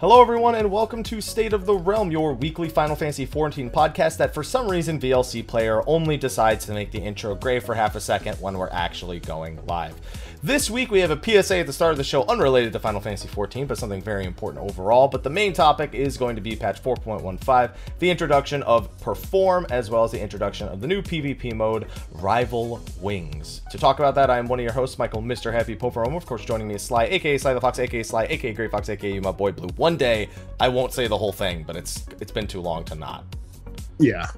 Hello, everyone, and welcome to State of the Realm, your weekly Final Fantasy XIV podcast that for some reason VLC player only decides to make the intro gray for half a second when we're actually going live. This week we have a PSA at the start of the show unrelated to Final Fantasy XIV, but something very important overall. But the main topic is going to be patch 4.15, the introduction of Perform, as well as the introduction of the new PvP mode, Rival Wings. To talk about that, I am one of your hosts, Michael Mr. Happy Poperum. Of course, joining me is Sly, aka Sly the Fox, aka Sly, aka Great Fox, aka my boy Blue. One day I won't say the whole thing, but it's it's been too long to not. Yeah.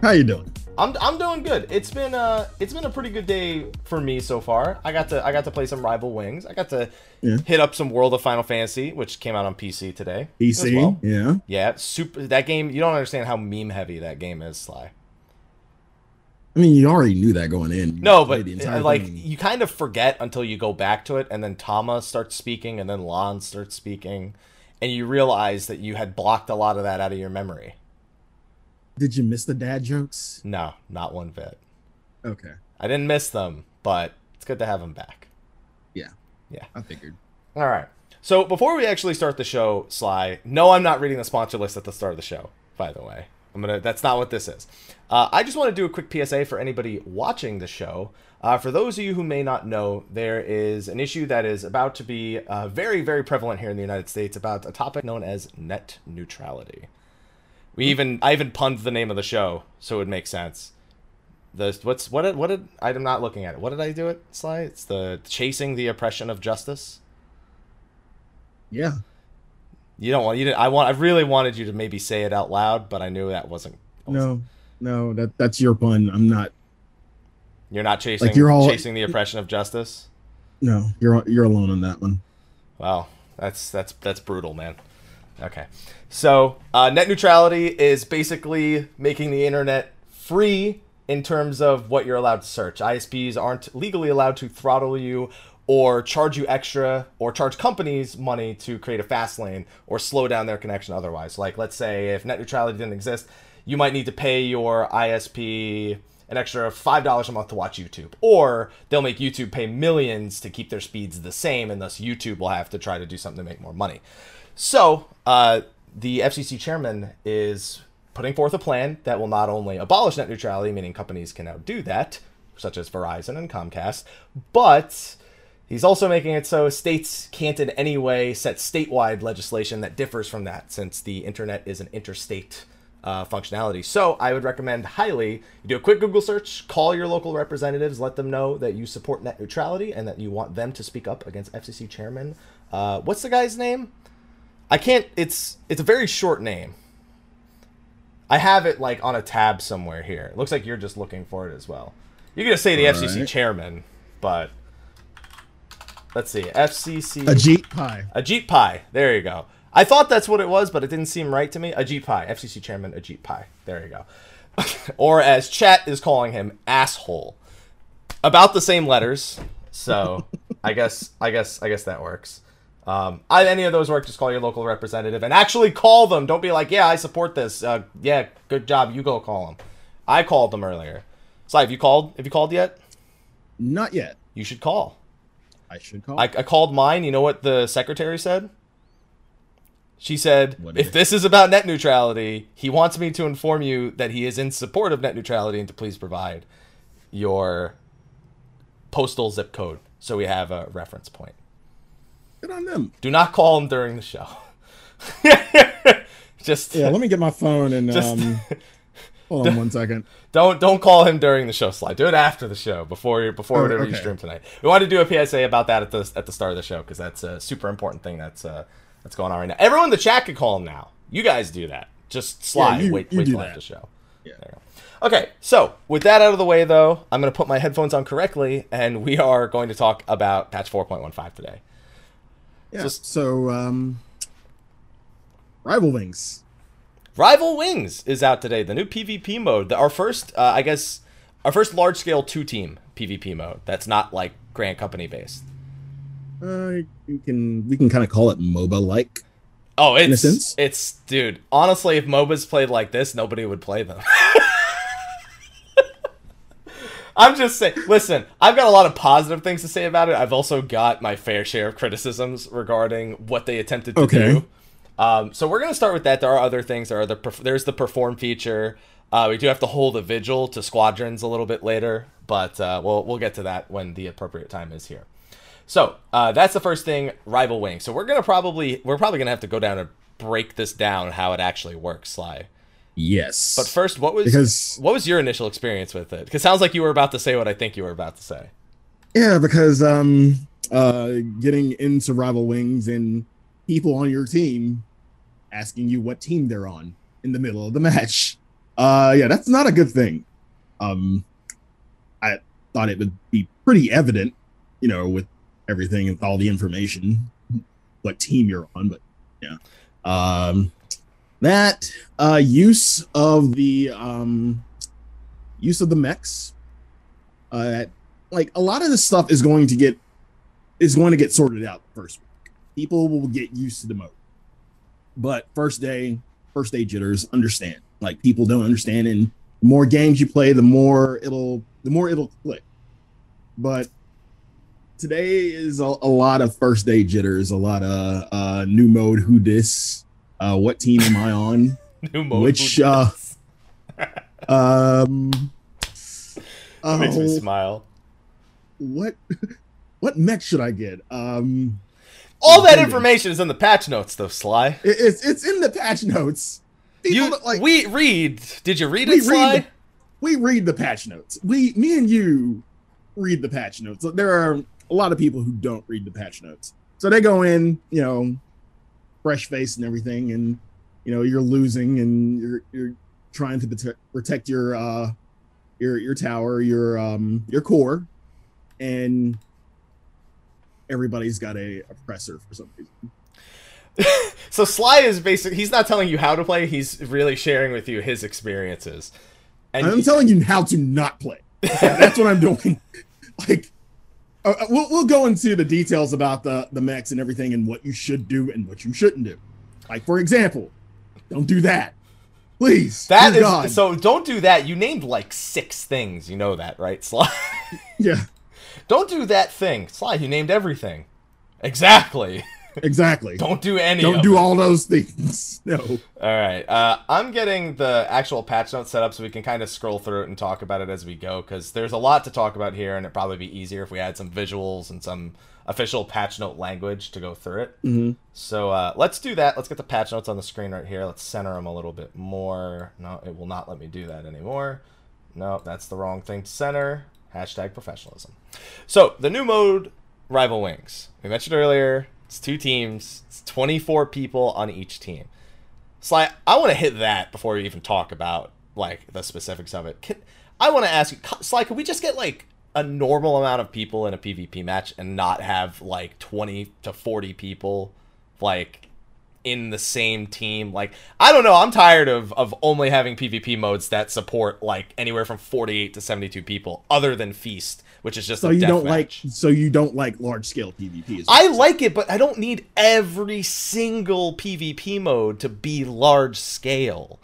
How you doing? I'm, I'm doing good. It's been uh it's been a pretty good day for me so far. I got to I got to play some Rival Wings. I got to Yeah. hit up some World of Final Fantasy, which came out on PC today. PC? well. Yeah. Yeah, super. That game you don't understand how meme heavy that game is, Sly. I mean, you already knew that going in. You No, but like thing. you kind of forget until you go back to it, and then Tama starts speaking, and then Lann starts speaking, and you realize that you had blocked a lot of that out of your memory. Did you miss the dad jokes? No, not one bit. Okay. I didn't miss them, but it's good to have them back. Yeah. Yeah. I figured. All right. So before we actually start the show, Sly, no, I'm not reading the sponsor list at the start of the show. By the way, I'm gonna. That's not what this is. Uh, I just want to do a quick PSA for anybody watching the show. Uh, for those of you who may not know, there is an issue that is about to be uh, very, very prevalent here in the United States about a topic known as net neutrality. We even I even punned the name of the show so it would make sense. The what's what did, what did I'm not looking at it. What did I do it, Sly? It's the chasing the oppression of justice. Yeah. You don't want you. Didn't, I want. I really wanted you to maybe say it out loud, but I knew that wasn't. No. No, that that's your pun. I'm not. You're not chasing. like you're all- chasing the oppression of justice. No, you're you're alone on that one. Wow, that's that's that's brutal, man. Okay, so uh, net neutrality is basically making the internet free in terms of what you're allowed to search. ISPs aren't legally allowed to throttle you or charge you extra or charge companies money to create a fast lane or slow down their connection otherwise. Like let's say if net neutrality didn't exist, you might need to pay your ISP an extra $5 a month to watch YouTube. Or they'll make YouTube pay millions to keep their speeds the same, and thus YouTube will have to try to do something to make more money. So, uh, the FCC chairman is putting forth a plan that will not only abolish net neutrality, meaning companies can now do that, such as Verizon and Comcast, but he's also making it so states can't in any way set statewide legislation that differs from that, since the internet is an interstate uh, functionality. So I would recommend highly you do a quick Google search, call your local representatives, let them know that you support net neutrality and that you want them to speak up against FCC chairman. Uh, what's the guy's name? I can't. It's it's a very short name. I have it like on a tab somewhere here. It looks like you're just looking for it as well. You're gonna say the FCC Alright. chairman, but let's see. FCC Ajit Pai. Ajit Pai. There you go. I thought that's what it was, but it didn't seem right to me. Ajit Pai, FCC chairman Ajit Pai. There you go. or as chat is calling him, asshole. About the same letters. So I guess I guess I guess that works. Um, any of those work, just call your local representative and actually call them. Don't be like, yeah, I support this. Uh, yeah, good job. You go call them. I called them earlier. So have you called? Have you called yet? Not yet. You should call. I should call. I, I called mine. You know what the secretary said? She said, What if it- this is about net neutrality, he wants me to inform you that he is in support of net neutrality and to please provide your postal zip code so we have a reference point. Good on them. Do not call him during the show. Just Yeah, let me get my phone and Just- um. hold on one second. Don't don't call him during the show slide. Do it after the show, before before Oh, whatever you stream tonight. We wanted to do a PSA about that at the at the start of the show because that's a super important thing that's uh that's going on right now. Everyone in the chat can call him now. You guys do that. Just slide. you- wait you wait till after the show. Yeah. There you go. Okay, so with that out of the way, though, I'm going to put my headphones on correctly, and we are going to talk about patch 4.15 today. Yeah. Just- so, um, Rival Wings. Rival Wings is out today. The new PvP mode. Our first, uh, I guess, our first large scale two team PvP mode. That's not like Grand Company based. Uh, you can we can kind of call it MOBA like. Oh, it's it's dude. Honestly, if MOBAs played like this, nobody would play them. I'm just saying. Listen, I've got a lot of positive things to say about it. I've also got my fair share of criticisms regarding what they attempted to Okay. do. Um, so we're gonna start with that. There are other things. There are the perf- there's the perform feature. Uh, we do have to hold a vigil to squadrons a little bit later, but uh, we'll we'll get to that when the appropriate time is here. So uh, that's the first thing, rival wing. So we're gonna probably we're probably gonna have to go down and break this down how it actually works, Sly. Yes. But first, what was Because- what was your initial experience with it? Because sounds like you were about to say what I think you were about to say. Yeah, because um uh getting into rival wings and people on your team asking you what team they're on in the middle of the match. Uh yeah, that's not a good thing. Um I thought it would be pretty evident, you know, with everything and all the information what team you're on, but yeah. Um that uh use of the um use of the mechs uh like a lot of this stuff is going to get is going to get sorted out first week. People will get used to the mode. But first day, first day jitters, understand. Like people don't understand and the more games you play, the more it'll the more it'll click. But today is a, a lot of first day jitters, a lot of uh new mode who dis, uh what team am I on? New mode. Which, uh, Um That makes me oh, smile. what what mech should I get? Um All that information is in the patch notes, though, Sly. it- it's it's in the patch notes. People You like we read. Did you read it, Sly? read we read the patch notes. We me and you read the patch notes. There are a lot of people who don't read the patch notes. So they go in, you know, fresh face and everything and you know, you're losing and you're you're trying to protect, protect your uh your your tower, your um your core and everybody's got a oppressor for some reason. So Sly is basically he's not telling you how to play. He's really sharing with you his experiences. And I'm he- telling you how to not play. That's what I'm doing. Like, uh, uh, we'll we'll go into the details about the the mechs and everything and what you should do and what you shouldn't do. Like, for example, don't do that, please. That is God. so. Don't do that. You named like six things. You know that, right, Sly? yeah, don't do that thing, Sly. You named everything. Exactly. Exactly. don't do any. Don't do it. all those things. No. All right. Uh, I'm getting the actual patch notes set up so we can kind of scroll through it and talk about it as we go because there's a lot to talk about here, and it'd probably be easier if we had some visuals and some official patch note language to go through it. hmm So uh, let's do that. Let's get the patch notes on the screen right here. Let's center them a little bit more. No, it will not let me do that anymore. No, that's the wrong thing to center. Hashtag professionalism. So the new mode, Rival Wings. We mentioned earlier. It's two teams. It's 24 people on each team. Sly, I want to hit that before we even talk about like the specifics of it. Can, I want to ask you, Sly, could we just get like a normal amount of people in a PvP match and not have like 20 to 40 people like in the same team? Like, I don't know. I'm tired of of only having PvP modes that support like anywhere from 48 to 72 people, other than Feast, which is just So you don't match. like. So you don't like large scale PvP. I like it, but I don't need every single PvP mode to be large scale.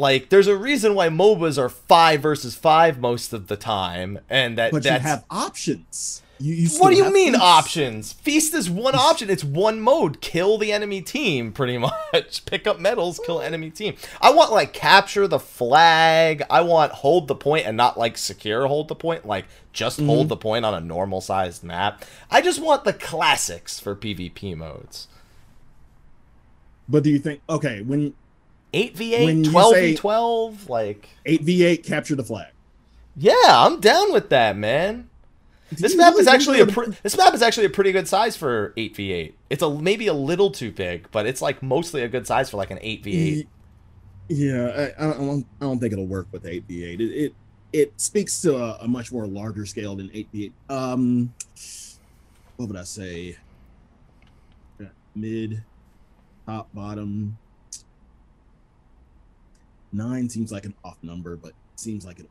Like, there's a reason why MOBAs are five versus five most of the time, and that But you have options. You, you what do you mean feats. options? Feast is one option. It's one mode. Kill the enemy team, pretty much. Pick up medals, kill enemy team. I want like capture the flag. I want hold the point and not like secure hold the point. Like just hold Mhm. the point on a normal sized map. I just want the classics for PvP modes. But do you think? Okay, when 8v8, When 12v12, like eight v eight capture the flag. yeah, I'm down with that, man. This map is actually a pre- this map is actually a pretty good size for 8v8. It's a maybe a little too big, but it's like mostly a good size for like an 8v8. Yeah, I, I don't. I don't think it'll work with eight v eight. It, it it speaks to a, a much more larger scale than eight v eight. Um, what would I say? mid, top, bottom. Nine seems like an off number, but seems like work.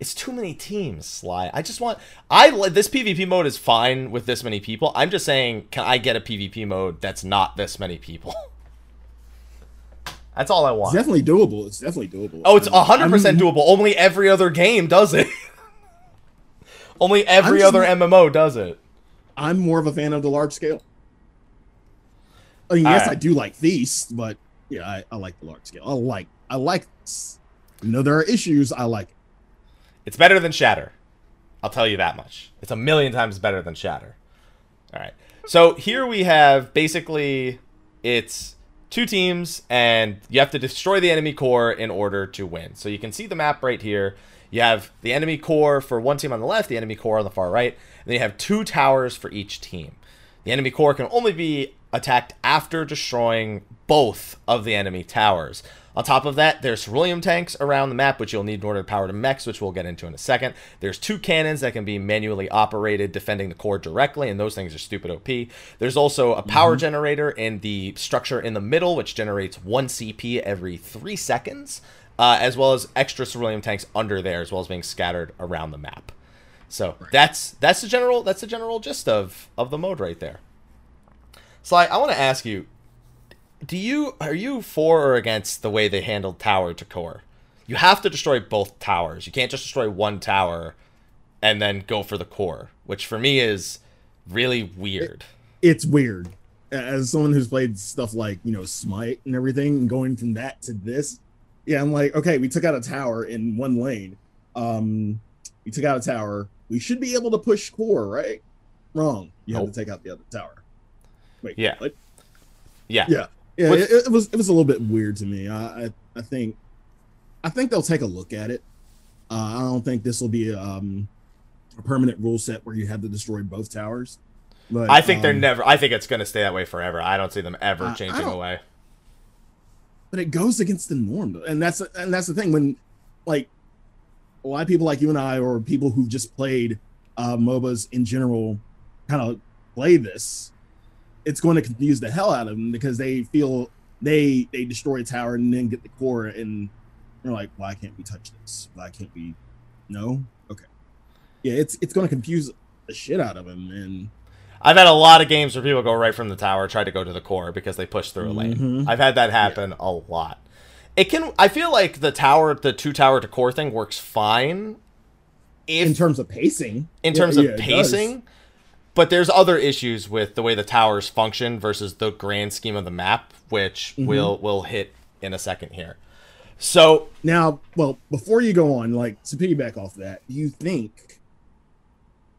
It's too many teams, Sly. I just want I this PvP mode is fine with this many people. I'm just saying, can I get a PvP mode that's not this many people? That's all I It's want. definitely doable. It's definitely doable. Oh, it's I'm- 100% I'm- doable. Only every other game does it. Only every just- other MMO does it. I'm more of a fan of the large scale. I mean, yes, Alright. I do like these, but yeah, I, I like the large scale. I like I like this. You know, there are issues. I like it. It's better than Shatter. I'll tell you that much. It's a million times better than Shatter. All right. So here we have basically it's two teams and you have to destroy the enemy core in order to win. So you can see the map right here. You have the enemy core for one team on the left, the enemy core on the far right, and then you have two towers for each team. The enemy core can only be attacked after destroying both of the enemy towers. On top of that, there's ceruleum tanks around the map, which you'll need in order to power the mechs, which we'll get into in a second. There's two cannons that can be manually operated, defending the core directly, and those things are stupid OP. There's also a power generator in the structure in the middle, which generates one CP every three seconds, uh, as well as extra ceruleum tanks under there, as well as being scattered around the map. So that's that's the general that's the general gist of of the mode right there. Sly, I want to ask you, do you are you for or against the way they handled tower to core? You have to destroy both towers. You can't just destroy one tower and then go for the core, which for me is really weird. It's weird. As someone who's played stuff like you know Smite and everything, and going from that to this, yeah, I'm like, okay, we took out a tower in one lane. Um, we took out a tower. We should be able to push core, right? Wrong. You have to take out the other tower. Wait, Yeah. what? Yeah. Yeah, yeah. It, it was it was a little bit weird to me. I I, I think I think they'll take a look at it. Uh, I don't think this will be um, a permanent rule set where you have to destroy both towers. But I think they're um, never I think it's going to stay that way forever. I don't see them ever I- I changing don't- away. but it goes against the norm, and that's and that's the thing when like a lot of people like you and I, or people who've just played uh, MOBAs in general, kind of play this. It's going to confuse the hell out of them because they feel they they destroy a tower and then get the core, and they're like, "Why can't we touch this? Why can't we?" No, okay, yeah, it's it's going to confuse the shit out of them, and I've had a lot of games where people go right from the tower, try to go to the core because they push through a lane. Mhm. I've had that happen a lot. It can. I feel like the tower, the two tower to core thing works fine. If in terms of pacing, in yeah, terms yeah, of it does. But there's other issues with the way the towers function versus the grand scheme of the map, which Mhm. we'll we'll hit in a second here. So Now, well, before you go on, like to piggyback off that, do you think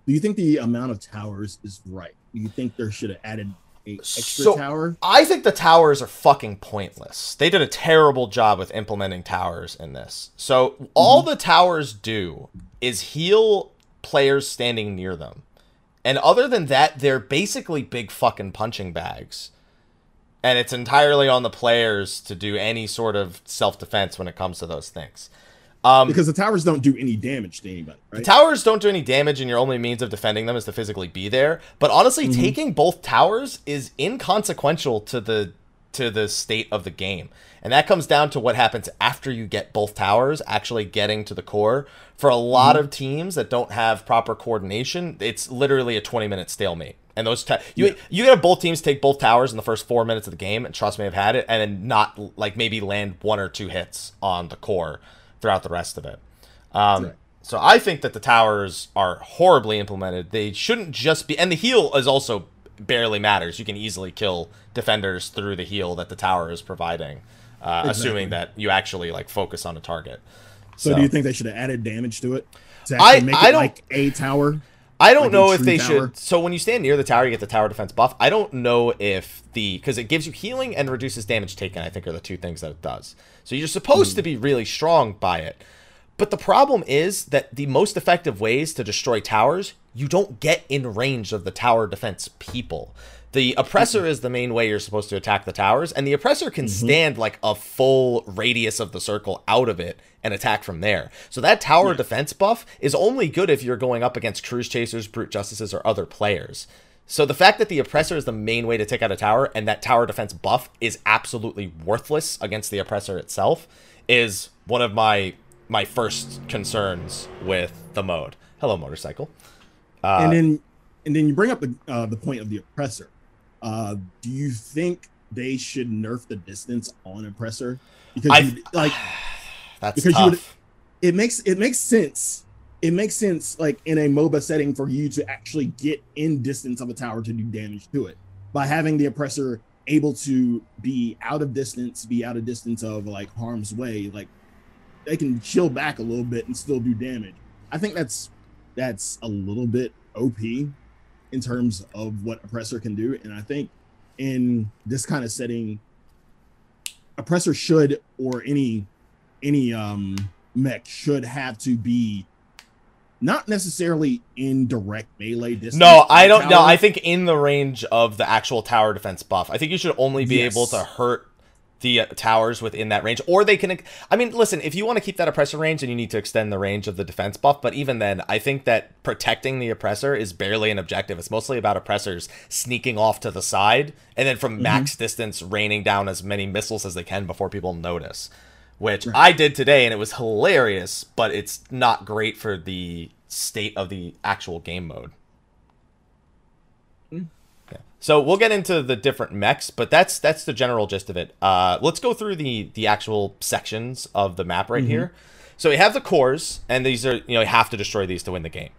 do you think the amount of towers is right? Do you think there should have added a extra So- tower? I think the towers are fucking pointless. They did a terrible job with implementing towers in this. So all the towers do is heal players standing near them. And other than that, they're basically big fucking punching bags. And it's entirely on the players to do any sort of self defense when it comes to those things. Um, Because the towers don't do any damage to anybody, right? Towers don't do any damage, and your only means of defending them is to physically be there. But honestly, Mm-hmm. taking both towers is inconsequential to the to the state of the game, and that comes down to what happens after you get both towers actually getting to the core. For a lot Mm-hmm. of teams that don't have proper coordination, it's literally a twenty minute stalemate. And those ta- you Yeah. you get both teams take both towers in the first four minutes of the game, and trust me, I've had it, and then not like maybe land one or two hits on the core throughout the rest of it. Um, Right. So I think that the towers are horribly implemented. They shouldn't just be, and the heal is also barely matters. You can easily kill defenders through the heal that the tower is providing, uh, assuming that you actually like focus on a target. so, do you think they should have added damage to it to I- make I it don't- like a tower? I don't Like know if they tower? should. So when you stand near the tower, you get the tower defense buff. I don't know if the because it gives you healing and reduces damage taken. I think are the two things that it does. So you're supposed Hmm. to be really strong by it. But the problem is that the most effective ways to destroy towers, you don't get in range of the tower defense people. The oppressor is the main way you're supposed to attack the towers, and the oppressor can stand like a full radius of the circle out of it and attack from there. So that tower defense buff is only good if you're going up against cruise chasers, brute justices, or other players. So the fact that the oppressor is the main way to take out a tower and that tower defense buff is absolutely worthless against the oppressor itself is one of my my first concerns with the mode. Hello, motorcycle. Uh, and then and then you bring up the uh, the point of the oppressor. Uh, do you think they should nerf the distance on oppressor? Because you, like that's because tough. you would, it makes it makes sense. It makes sense like in a MOBA setting for you to actually get in distance of a tower to do damage to it by having the oppressor able to be out of distance, be out of distance of like harm's way, like they can chill back a little bit and still do damage. I think that's that's a little bit OP in terms of what oppressor can do, and I think in this kind of setting, oppressor should or any any um mech should have to be not necessarily in direct melee distance. No, I don't. No, I think in the range of the actual tower defense buff. I think you should only be yes. able to hurt the uh, towers within that range, or they can. I mean, listen, if you want to keep that oppressor range, and you need to extend the range of the defense buff. But even then, I think that protecting the oppressor is barely an objective. It's mostly about oppressors sneaking off to the side, and then from mm-hmm. max distance, raining down as many missiles as they can before people notice. Which right. I did today, and it was hilarious, but it's not great for the state of the actual game mode. So we'll get into the different mechs, but that's that's the general gist of it. Uh, let's go through the the actual sections of the map right mm-hmm. here. So we have the cores, and these are you know you have to destroy these to win the game.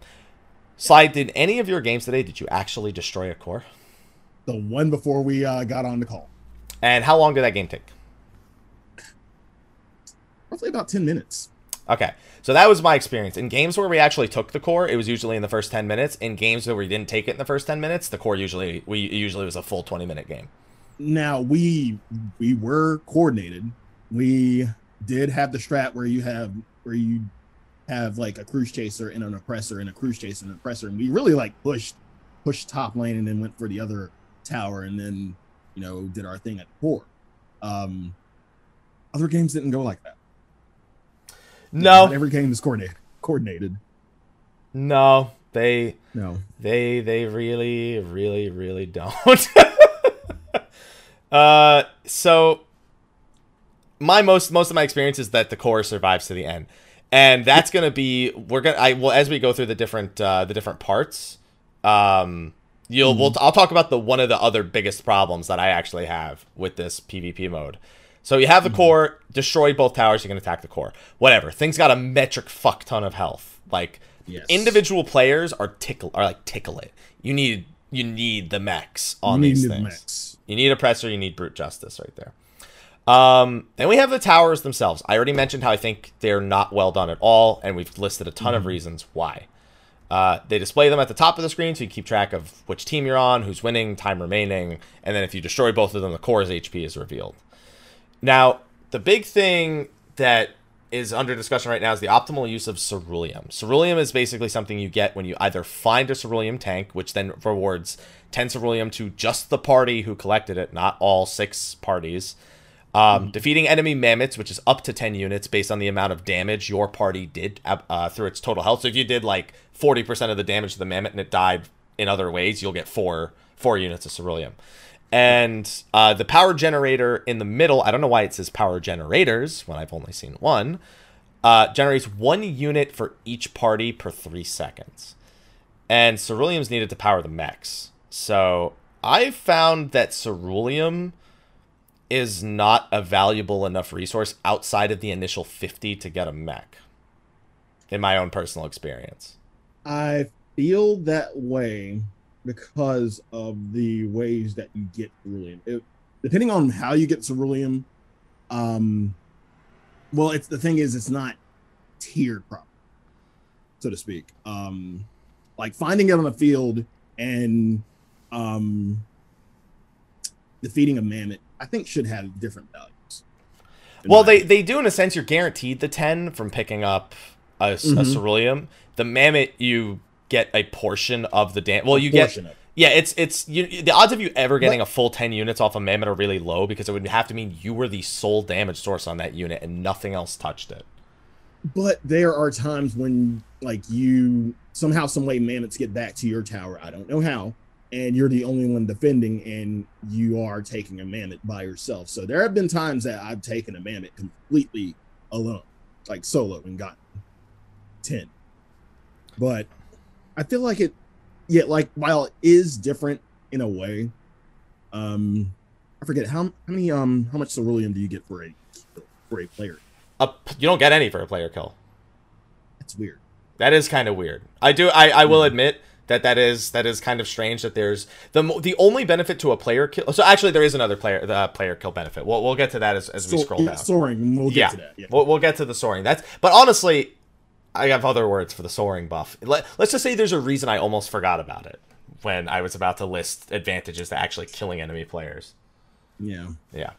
Slide, did any of your games today? Did you actually destroy a core? The one before we uh, got on the call. And how long did that game take? Roughly about ten minutes. Okay. So that was my experience. In games where we actually took the core, it was usually in the first 10 minutes. In games where we didn't take it in the first 10 minutes, the core usually we usually was a full 20 minute game. Now, we we were coordinated. We did have the strat where you have where you have like a cruise chaser and an oppressor and a cruise chaser and an oppressor and we really like pushed pushed top lane and then went for the other tower and then you know did our thing at the core. Um other games didn't go like that. No, every game is coordinated. Coordinated. No, they no they they really really really don't. uh, so my most most of my experience is that the core survives to the end, and that's gonna be we're gonna I well as we go through the different uh, the different parts. Um, you'll mm-hmm. we'll, I'll talk about the one of the other biggest problems that I actually have with this PvP mode. So you have the mm-hmm. core, destroy both towers, you can attack the core. Whatever. Things got a metric fuck ton of health. Like yes. individual players are tickle are like tickle it. You need you need the mechs on these things. Mechs. You need oppressor, you need brute justice right there. Um, then we have the towers themselves. I already mentioned how I think they're not well done at all, and we've listed a ton mm-hmm. of reasons why. Uh, they display them at the top of the screen so you keep track of which team you're on, who's winning, time remaining, and then if you destroy both of them, the core's HP is revealed. Now, the big thing that is under discussion right now is the optimal use of ceruleum. Ceruleum is basically something you get when you either find a ceruleum tank, which then rewards 10 ceruleum to just the party who collected it, not all six parties. Um, mm-hmm. Defeating enemy mammoths, which is up to 10 units based on the amount of damage your party did uh, through its total health. So if you did like 40% of the damage to the mammoth and it died in other ways, you'll get four four units of ceruleum. And uh, the power generator in the middle, I don't know why it says power generators when I've only seen one, uh, generates one unit for each party per three seconds. And ceruleum's needed to power the mechs. So I found that ceruleum is not a valuable enough resource outside of the initial 50 to get a mech, in my own personal experience. I feel that way because of the ways that you get ceruleum. It, depending on how you get ceruleum, um, well, it's the thing is it's not tiered properly, so to speak. Um, like finding it on the field and um, defeating a mammoth, I think should have different values. Well, they, they do in a sense. You're guaranteed the ten from picking up a, mm-hmm. a ceruleum. The mammoth you get a portion of the damage. Well, you get yeah, it's it's you, the odds of you ever getting but, a full ten units off a mammoth are really low because it would have to mean you were the sole damage source on that unit and nothing else touched it. But there are times when like you somehow some way mammoths get back to your tower. I don't know how, and you're the only one defending, and you are taking a mammoth by yourself. So there have been times that I've taken a mammoth completely alone, like solo, and gotten ten. But I feel like it, yeah, like while it is different in a way, um, I forget how how many um how much ceruleum do you get for a for a player? Uh, you don't get any for a player kill. That's weird. That is kind of weird. I do. I, I will admit that that is that is kind of strange. That there's the the only benefit to a player kill. So actually, there is another player the player kill benefit. We'll we'll get to that as, as we So- scroll down. Soaring. We'll get yeah, to that. Yeah. We'll, we'll get to the soaring. That's but honestly, I have other words for the soaring buff. Let, let's just say there's a reason I almost forgot about it when I was about to list advantages to actually killing enemy players. yeah. Yeah.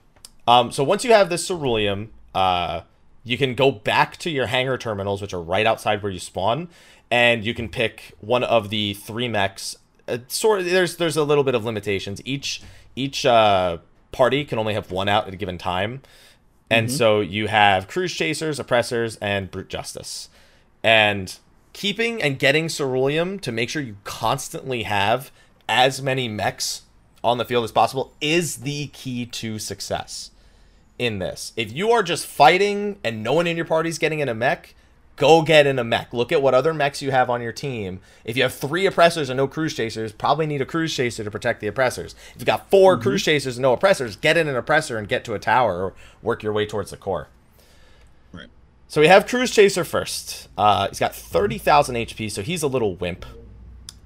Um, so once you have this ceruleum, uh, you can go back to your hangar terminals, which are right outside where you spawn, and you can pick one of the three mechs. Uh, sort of, there's there's a little bit of limitations. Each each uh, party can only have one out at a given time, and so you have cruise chasers, oppressors, and brute justice, and keeping and getting ceruleum to make sure you constantly have as many mechs on the field as possible is the key to success in this. If you are just fighting and no one in your party is getting in a mech, go get in a mech. Look at what other mechs you have on your team. If you have three oppressors and no cruise chasers, probably need a cruise chaser to protect the oppressors. If you've got 4 mm-hmm. cruise chasers and no oppressors, get in an oppressor and get to a tower or work your way towards the core. So we have Cruise Chaser first. Uh, he's got 30,000 HP, so he's a little wimp.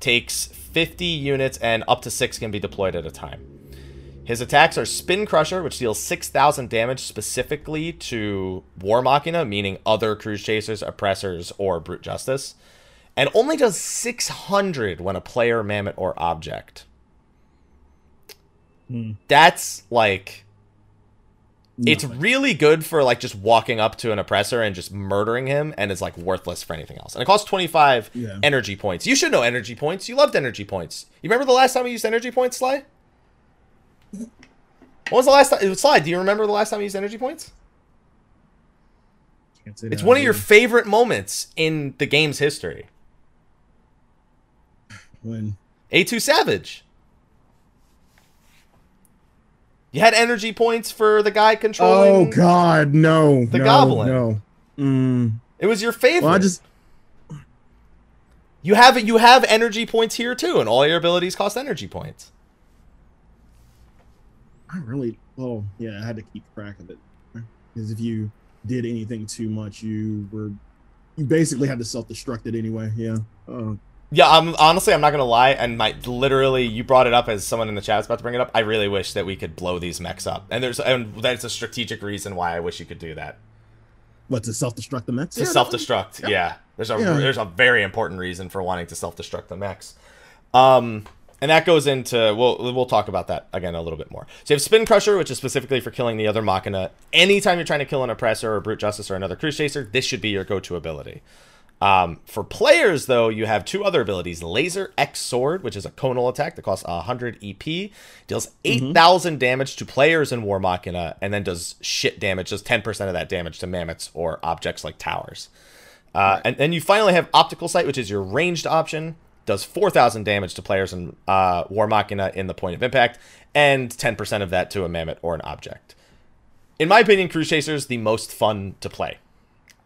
Takes 50 units, and up to 6 can be deployed at a time. His attacks are Spin Crusher, which deals 6,000 damage specifically to War Machina, meaning other Cruise Chasers, Oppressors, or Brute Justice, and only does 600 when a player, mammoth, or object. Hmm. That's like it's really good for like just walking up to an oppressor and just murdering him and it's like worthless for anything else. And it costs 25 Yeah. energy points. You should know energy points. You loved energy points. You remember the last time you used energy points sly? When was the last time sly do you remember the last time you used energy points? It's one of your favorite moments in the game's history. When? A2 savage you had energy points for the guy controlling Oh God, no. The no, goblin. No. Mm. it was your favorite Well, I just You have you have energy points here too, and all your abilities cost energy points. I really well, yeah, I had to keep track of it because if you did anything too much, you were you basically had to self destruct it anyway. Yeah. Oh, Yeah, I'm honestly I'm not gonna lie, and my literally you brought it up as someone in the chat is about to bring it up. I really wish that we could blow these mechs up, and there's and that's a strategic reason why I wish you could do that. what to self destruct the mechs? To Yeah, self destruct, yeah. There's a Yeah. there's a very important reason for wanting to self destruct the mechs. Um, and that goes into we'll we'll talk about that again a little bit more. So you have Spin Crusher, which is specifically for killing the other Machina. Anytime you're trying to kill an oppressor or brute justice or another cruise chaser, this should be your go-to ability. Um, for players, though, you have two other abilities: Laser X Sword, which is a conal attack that costs 100 EP, deals 8,000 damage to players in War Machina, and then does shit damage, does 10% of that damage to mammoths or objects like towers. Uh, And then you finally have Optical Sight, which is your ranged option, does 4,000 damage to players in uh, War Machina in the point of impact, and 10% of that to a mammoth or an object. In my opinion, Cruise Chaser is the most fun to play.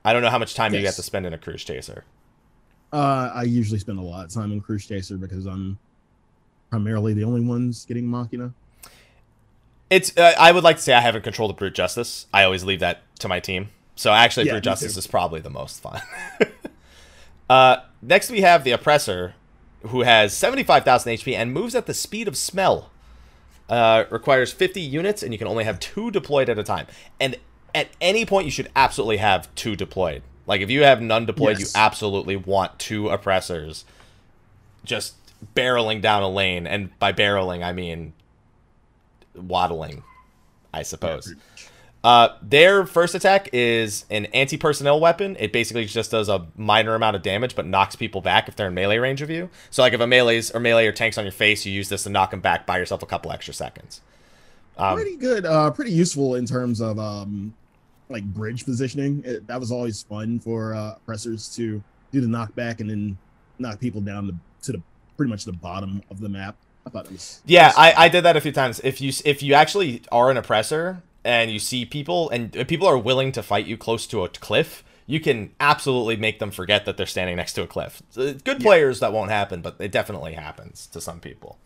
I don't know how much time you Yes. get to spend in a Cruise Chaser. Uh, I usually spend a lot of time in Cruise Chaser because I'm primarily the only ones getting Machina. It's. Uh, I would like to say I haven't controlled the brute justice. I always leave that to my team. So actually, Yeah, brute justice too. is probably the most fun. uh, next, we have the oppressor, who has seventy-five thousand HP and moves at the speed of smell. Uh, requires fifty units, and you can only have two deployed at a time. And at any point, you should absolutely have two deployed. Like if you have none deployed, Yes. you absolutely want two oppressors just barreling down a lane. And by barreling, I mean waddling, I suppose. Uh, their first attack is an anti-personnel weapon. It basically just does a minor amount of damage, but knocks people back if they're in melee range of you. So, like if a melee's or melee or tanks on your face, you use this to knock them back. Buy yourself a couple extra seconds. Um, pretty good. Uh, pretty useful in terms of um, like bridge positioning. It, that was always fun for uh, oppressors to do the knockback and then knock people down to, to the pretty much the bottom of the map. I thought it was. Yeah, was- I, I did that a few times. If you if you actually are an oppressor and you see people and people are willing to fight you close to a cliff, you can absolutely make them forget that they're standing next to a cliff. Uh, Good players that won't happen, but it definitely happens to some people.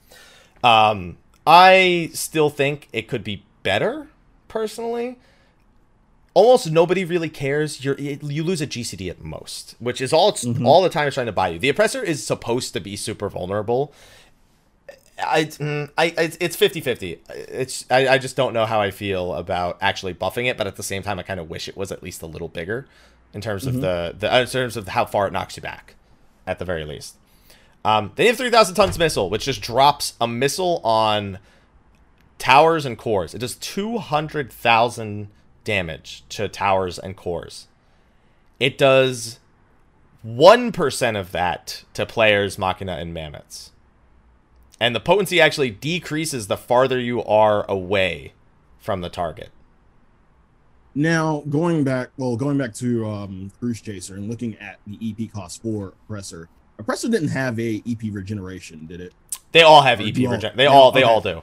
Um, I still think it could be better, personally. Almost nobody really cares. You're you lose a GCD at most, which is all it's all the time it's trying to buy you. The oppressor is supposed to be super vulnerable, I, mm, I it's- it's 50-50. It's I, I just don't know how I feel about actually buffing it, but at the same time I kind of wish it was at least a little bigger in terms of the, the in terms of how far it knocks you back at the very least. Um, they have 3000 tons missile, which just drops a missile on towers and cores. It does 200,000 damage to towers and cores. It does 1% of that to players Machina and Mammoths. And the potency actually decreases the farther you are away from the target. Now going back, well, going back to um, Cruise Chaser and looking at the EP cost for Oppressor. Oppressor didn't have a EP regeneration, did it? They all have Or EP do you all- They all they okay. all do.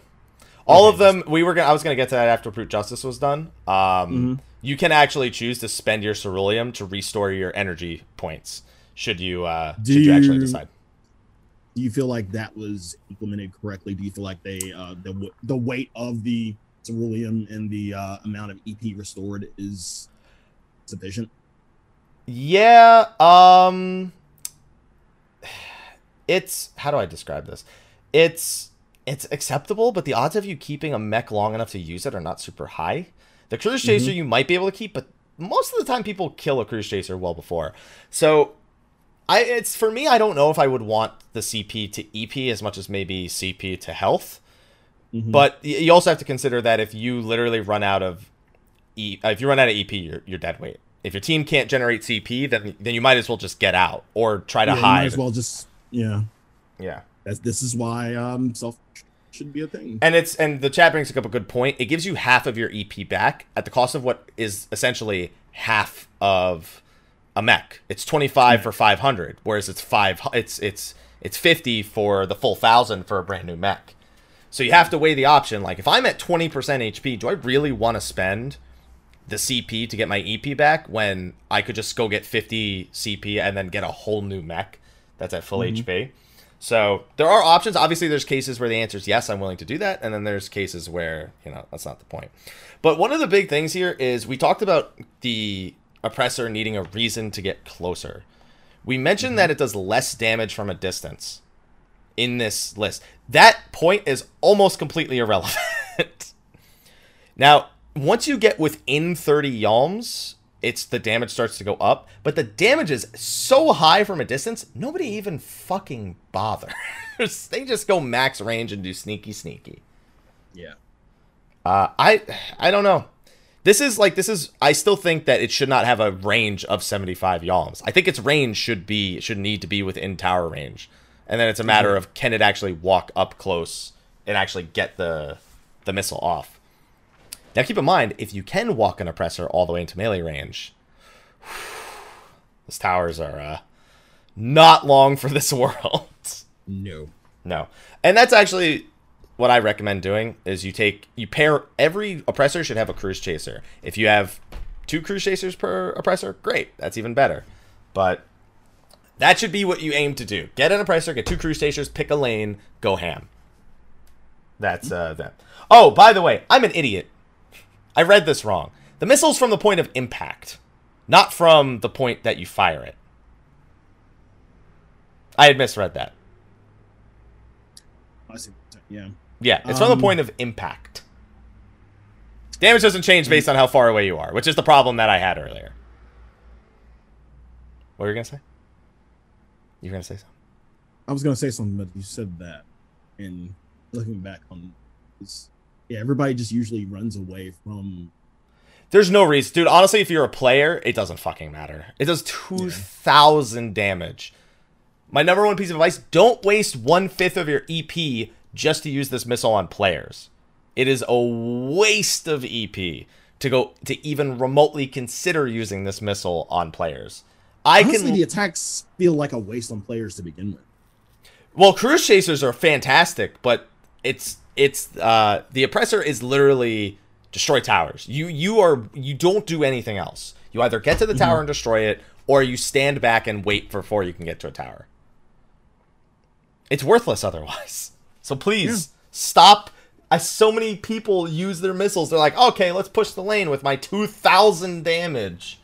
All Okay, of them. We were gonna. I was gonna get to that after Brute Justice was done. Um, Mhm. you can actually choose to spend your ceruleum to restore your energy points. Should you? Uh, Do should you actually decide? Do you feel like that was implemented correctly? Do you feel like they uh, the the weight of the ceruleum and the uh, amount of EP restored is sufficient? Yeah. Um. It's how do I describe this? It's it's acceptable, but the odds of you keeping a mech long enough to use it are not super high. The cruise chaser you might be able to keep, but most of the time people kill a cruise chaser well before. So I it's for me, I don't know if I would want the CP to EP as much as maybe CP to health. Mhm. But you also have to consider that if you literally run out of E, uh, if you run out of EP, you're, you're dead weight. If your team can't generate CP, then then you might as well just get out or try to Yeah, you hide. might as well just yeah. Yeah. That's this is why um self should be a thing. And it's and the chat brings up a good point. It gives you half of your EP back at the cost of what is essentially half of a mech. It's 25 for 500, whereas it's 5 it's it's it's 50 for the full 1000 for a brand new mech. So you have to weigh the option like if I'm at 20% HP, do I really want to spend the CP to get my EP back when I could just go get 50 CP and then get a whole new mech that's at full HP? So there are options. Obviously, there's cases where the answer is yes, I'm willing to do that, and then there's cases where you know that's not the point. But one of the big things here is we talked about the oppressor needing a reason to get closer. We mentioned that mm-hmm. it does less damage from a distance in this list. That point is almost completely irrelevant. now, once you get within 30 yalms, it's the damage starts to go up, but the damage is so high from a distance, nobody even fucking bothers. they just go max range and do sneaky sneaky. yeah. Uh, I I don't know. This is like this is I still think that it should not have a range of 75 yalms. I think its range should be should need to be within tower range. And then it's a matter of can it actually walk up close and actually get the the missile off. Now keep in mind if you can walk an oppressor all the way into melee range, those towers are uh, not long for this world. No. No. And that's actually what I recommend doing is you take you pair every oppressor should have a cruise chaser. If you have two cruise chasers per oppressor, great. That's even better. But that should be what you aim to do. Get an oppressor, get two cruise chasers, pick a lane, go ham. That's uh that. Oh, by the way, I'm an idiot. I read this wrong. The missile's from the point of impact, not from the point that you fire it. I had misread that. I see. Yeah. Yeah, it's from the Um, point of impact. Damage doesn't change based on how far away you are, which is the problem that I had earlier. What were you gonna say? You were gonna say something? I was gonna say something, but you said that, and looking back on this, yeah, everybody just usually runs away from. There's no reason, dude. Honestly, if you're a player, it doesn't fucking matter. It does two thousand damage. My number one piece of advice: don't waste one fifth of your EP just to use this missile on players. It is a waste of EP to go to even remotely consider using this missile on players. I Honestly, can the attacks feel like a waste on players to begin with. Well, cruise chasers are fantastic, but it's it's uh the oppressor is literally destroy towers. You you are you don't do anything else. You either get to the tower and destroy it, or you stand back and wait for before you can get to a tower. It's worthless otherwise. So please stop. I, so many people use their missiles. They're like, okay, let's push the lane with my 2,000 damage.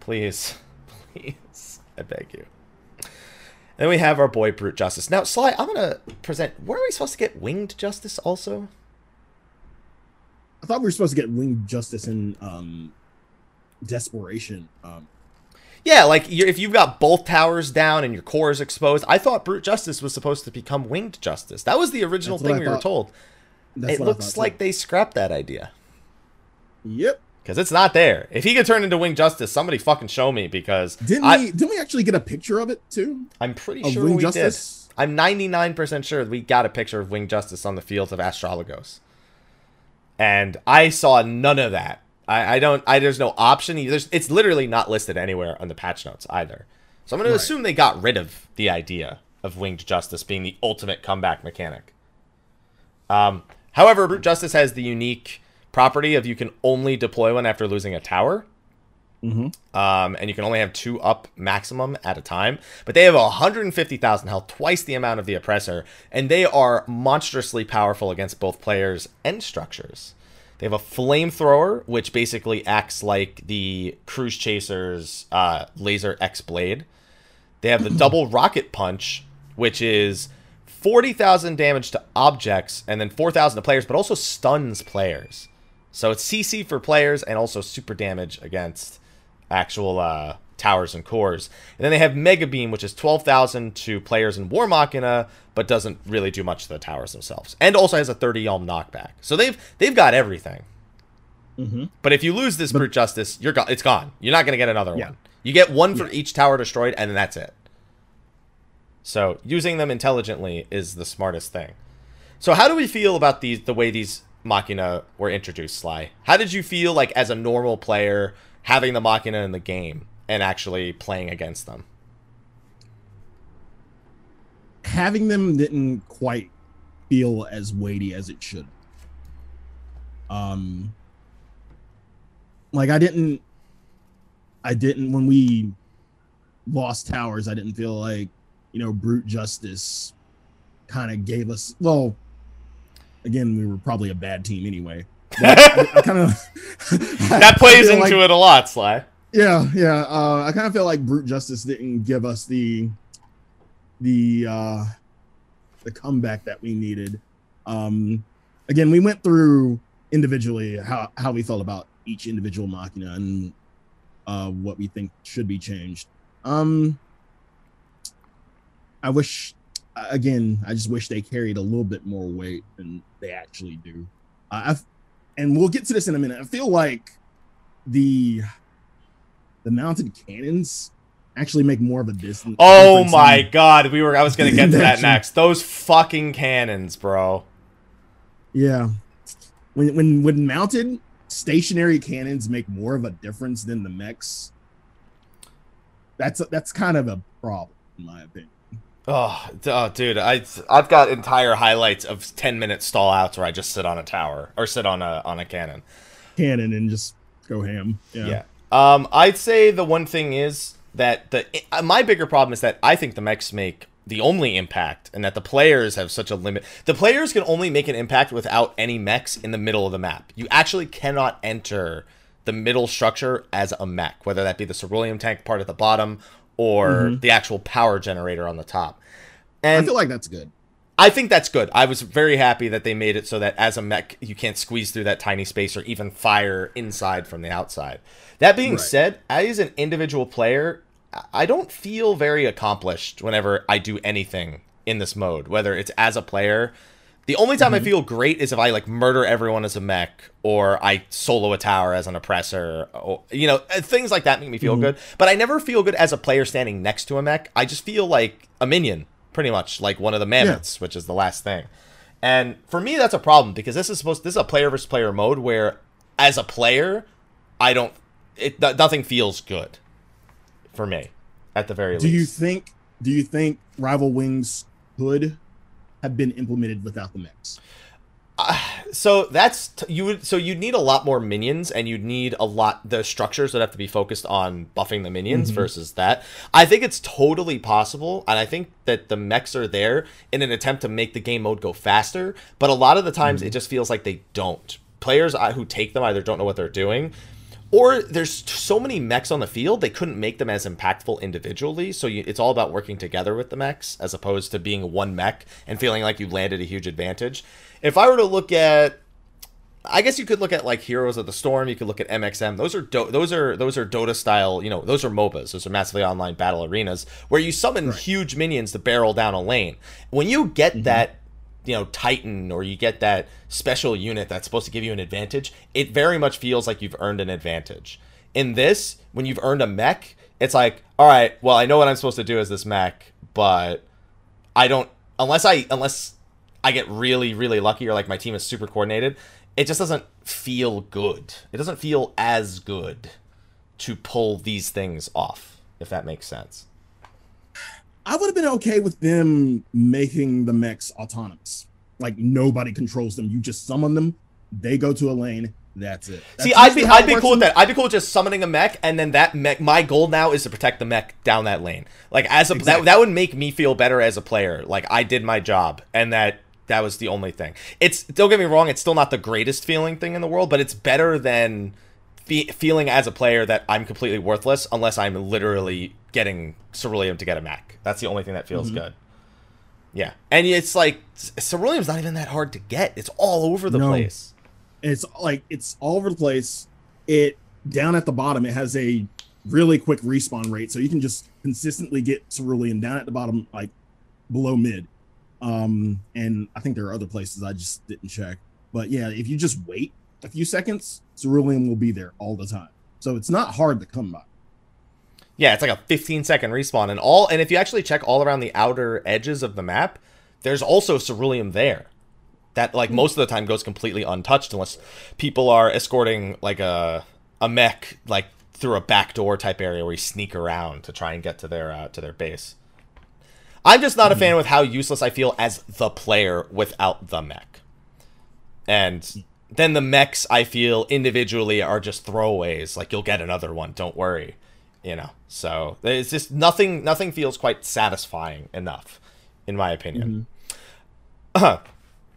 Please. Please. I beg you. Then we have our boy Brute Justice. Now, Sly, I'm gonna present. Where are we supposed to get Winged Justice also? I thought we were supposed to get winged justice in um, desperation. Um, Yeah, like you're, if you've got both towers down and your core is exposed, I thought Brute Justice was supposed to become Winged Justice. That was the original thing I we were told. that's it looks thought, like they scrapped that idea Yep. Because it's not there. If he could turn into Wing Justice, somebody fucking show me because Didn't I, we? Didn't we actually get a picture of it too? I'm pretty sure Winged we Justice? did. I'm 99% sure we got a picture of Wing Justice on the fields of Astragalos. And I saw none of that. I, I don't. I there's no option. There's, it's literally not listed anywhere on the patch notes either. So I'm going to assume they got rid of the idea of Winged Justice being the ultimate comeback mechanic. Um, however, Brute Justice has the unique property of you can only deploy one after losing a tower Mm-hmm. um, and you can only have two up maximum at a time. But they have 150,000 health, twice the amount of the oppressor, and they are monstrously powerful against both players and structures. They have a flamethrower, which basically acts like the cruise chaser's uh, laser X blade. They have the double rocket punch, which is 40,000 damage to objects and then 4,000 to players, but also stuns players. So it's CC for players and also super damage against actual uh, towers and cores. And then they have Mega Beam, which is 12,000 to players in War Machina, but doesn't really do much to the towers themselves. And also has a 30 Yalm knockback. So they've they've got everything. Mm-hmm. But if you lose this Brute Justice, you're go- it's gone. You're not going to get another Yeah. one. You get one for Yeah. each tower destroyed, and then that's it. So using them intelligently is the smartest thing. So how do we feel about these the way these Machina were introduced, Sly? How did you feel like as a normal player having the Machina in the game and actually playing against them? Having them didn't quite feel as weighty as it should. Um, like I didn't, I didn't when we lost towers. I didn't feel like you know brute justice kind of gave us well. Again, we were probably a bad team anyway. I, I kind of That plays into it a lot, Sly. Yeah, yeah. Uh, I kind of feel like brute justice didn't give us the the uh, the comeback that we needed. Um, again, we went through individually how how we felt about each individual machina and uh, what we think should be changed. Um, I wish again, I just wish they carried a little bit more weight than they actually do. Uh, I've, and we'll get to this in a minute. I feel like the the mounted cannons actually make more of a distance. Oh my god, we were I was going to get to that next. Those fucking cannons, bro. Yeah, when when when mounted, stationary cannons make more of a difference than the mechs. That's that's kind of a problem, in my opinion. Oh, oh, dude, I I've got entire highlights of 10 minute stall outs where I just sit on a tower or sit on a on a cannon. Cannon and just go ham. Yeah. Yeah. Um, I'd say the one thing is that the uh, my bigger problem is that I think the mechs make the only impact, and that the players have such a limit. The players can only make an impact without any mechs in the middle of the map. You actually cannot enter the middle structure as a mech, whether that be the ceruleum tank part at the bottom or the actual power generator on the top. I feel like that's good. I think that's good. I was very happy that they made it so that as a mech, you can't squeeze through that tiny space or even fire inside from the outside. That being Right. said, as an individual player, I- don't feel very accomplished whenever I do anything in this mode, whether it's as a player. The only time I feel great is if I like murder everyone as a mech or I solo a tower as an oppressor or you know, uh, things like that make me feel good. But I never feel good as a player standing next to a mech. I just feel like a minion, pretty much, like one of the mammoths, which is the last thing. And for me that's a problem because this is supposed this is a player versus player mode where as a player, I don't it th- nothing feels good for me at the very Do you think? Do you think Rival Wings could have been implemented without the mechs. so that's t- you would so you'd need a lot more minions and you'd need a lot the structures that have to be focused on buffing the minions Mm-hmm. versus that i think it's totally possible and i think that the mechs are there in an attempt to make the game mode go faster but a lot of the times Mm-hmm. it just feels like they don't players uh, who take them either don't know what they're doing or there's so many mechs on the field they couldn't make them as impactful individually so you, it's all about working together with the mechs as opposed to being one mech and feeling like you landed a huge advantage if i were to look at I guess you could look at like Heroes of the Storm. You could look at MXM. Those are do- those are those are Dota style. You know, those are MOBAs. Those are massively online battle arenas where you summon huge minions to barrel down a lane. When you get mm-hmm. that, you know, Titan or you get that special unit that's supposed to give you an advantage, it very much feels like you've earned an advantage. In this, when you've earned a mech, it's like, all right, well, I know what I'm supposed to do as this mech, but I don't unless I unless I get really really lucky or like my team is super coordinated, it just doesn't feel good. It doesn't feel as good to pull these things off, if that makes sense. I would have been okay with them making the mechs autonomous. Like nobody controls them. You just summon them, they go to a lane, that's it. See, I'd be I'd be cool with that. I'd be cool with just summoning a mech and then that mech my goal now is to protect the mech down that lane. Like as a Exactly. that, that would make me feel better as a player. Like I did my job and that that was the only thing. It's don't get me wrong, it's still not the greatest feeling thing in the world, but it's better than fe- feeling as a player that I'm completely worthless unless I'm literally getting Ceruleum to get a Mac. That's the only thing that Mm-hmm. feels good. Yeah. And it's like Ceruleum's not even that hard to get. It's all over the No. place. it's like it's all over the place. It down at the bottom, it has a really quick respawn rate, so you can just consistently get Cerulean down at the bottom, like below mid. Um, and I think there are other places I just didn't check. But yeah, if you just wait a few seconds, Ceruleum will be there all the time. So it's not hard to come by. Yeah, it's like a 15 second respawn, and all. And if you actually check all around the outer edges of the map, there's also ceruleum there. That like most of the time goes completely untouched unless people are escorting like a a mech like through a backdoor type area where you sneak around to try and get to their uh, to their base. I'm just not a fan with how useless I feel as the player without the mech. And then the mechs I feel individually are just throwaways. Like you'll get another one, don't worry. You know. So it's just nothing nothing feels quite satisfying enough, in my opinion. Uh-huh.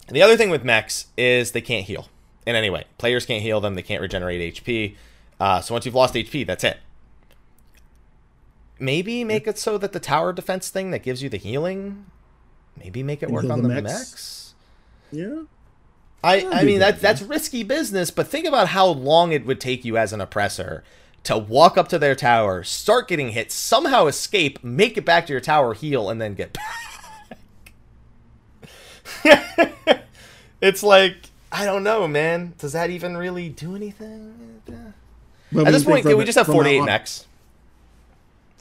The other thing with mechs is they can't heal in any way. Players can't heal them, they can't regenerate HP. Uh, so once you've lost HP, that's it. Maybe make it so that the tower defense thing that gives you the healing, maybe make it work on the the mechs? Yeah. I, I mean good, that that's risky business, but think about how long it would take you as an oppressor to walk up to their tower, start getting hit, somehow escape, make it back to your tower, heal, and then get back. it's like I don't know, man. Does that even really do anything? At this point, can we just have 48 now mechs?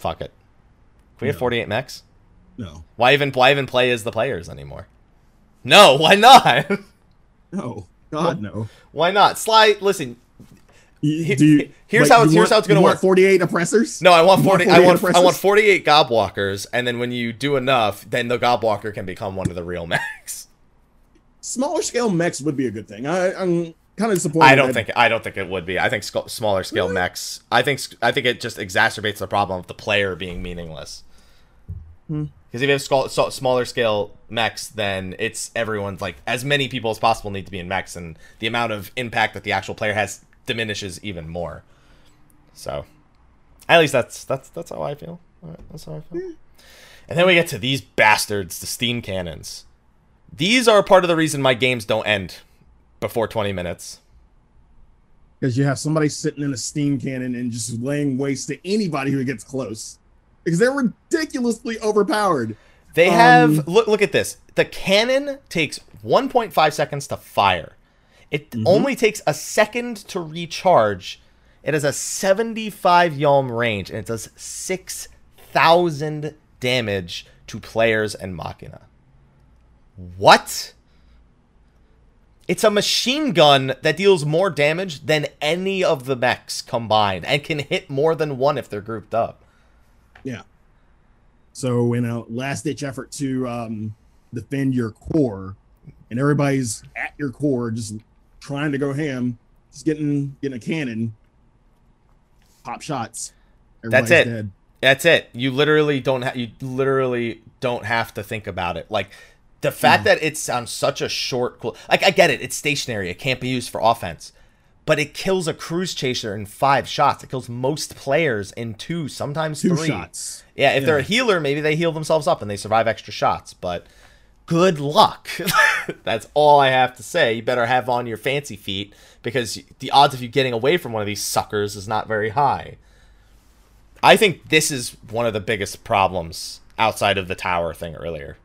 Fuck it. Can we have 48 mechs? No. Why even why even play as the players anymore? No, why not? No. God no. why not? Sly, listen, He- do you, here's like, how it's- here's want- how it's gonna you want work. 48 oppressors? No, I want You want 40 I 48 want I want 48 gobwalkers and then when you do enough, then the gobwalker can become one of the real mechs. Smaller scale mechs would be a good thing. I, I'm kind of disappointed. I don't think I don't think it would be. I think sc- smaller scale Really? mechs. I think I think it just exacerbates the problem of the player being meaningless. Hmm. Because if you have scal- so- smaller scale mechs, then it's everyone's like as many people as possible need to be in mechs, and the amount of impact that the actual player has diminishes even more. So, at least that's that's that's how I feel. Right, that's how I feel. And then we get to these bastards, the steam cannons. These are part of the reason my games don't end before 20 minutes. because you have somebody sitting in a steam cannon and just laying waste to anybody who gets close because they're ridiculously overpowered. They Um, have look look at this. The cannon takes 1.5 seconds to fire. It Mhm. only takes a second to recharge. It has a 75 yalm range and it does 6,000 damage to players and Machina. What? It's a machine gun that deals more damage than any of the mechs combined and can hit more than one if they're grouped up. Yeah. So in a last ditch effort to um, defend your core, and everybody's at your core, just trying to go ham, just getting getting a cannon, pop shots. That's it. Dead. That's it. You literally don't have. You literally don't have to think about it. Like the fact mm. that it's on such a short, cool, like I get it. It's stationary. It can't be used for offense but it kills a cruise chaser in five shots. It kills most players in two, sometimes two three. shots. Yeah, if yeah. they're a healer, maybe they heal themselves up and they survive extra shots. But good luck. That's all I have to say. You better have on your fancy feet because the odds of you getting away from one of these suckers is not very high. I think this is one of the biggest problems outside of the tower thing earlier.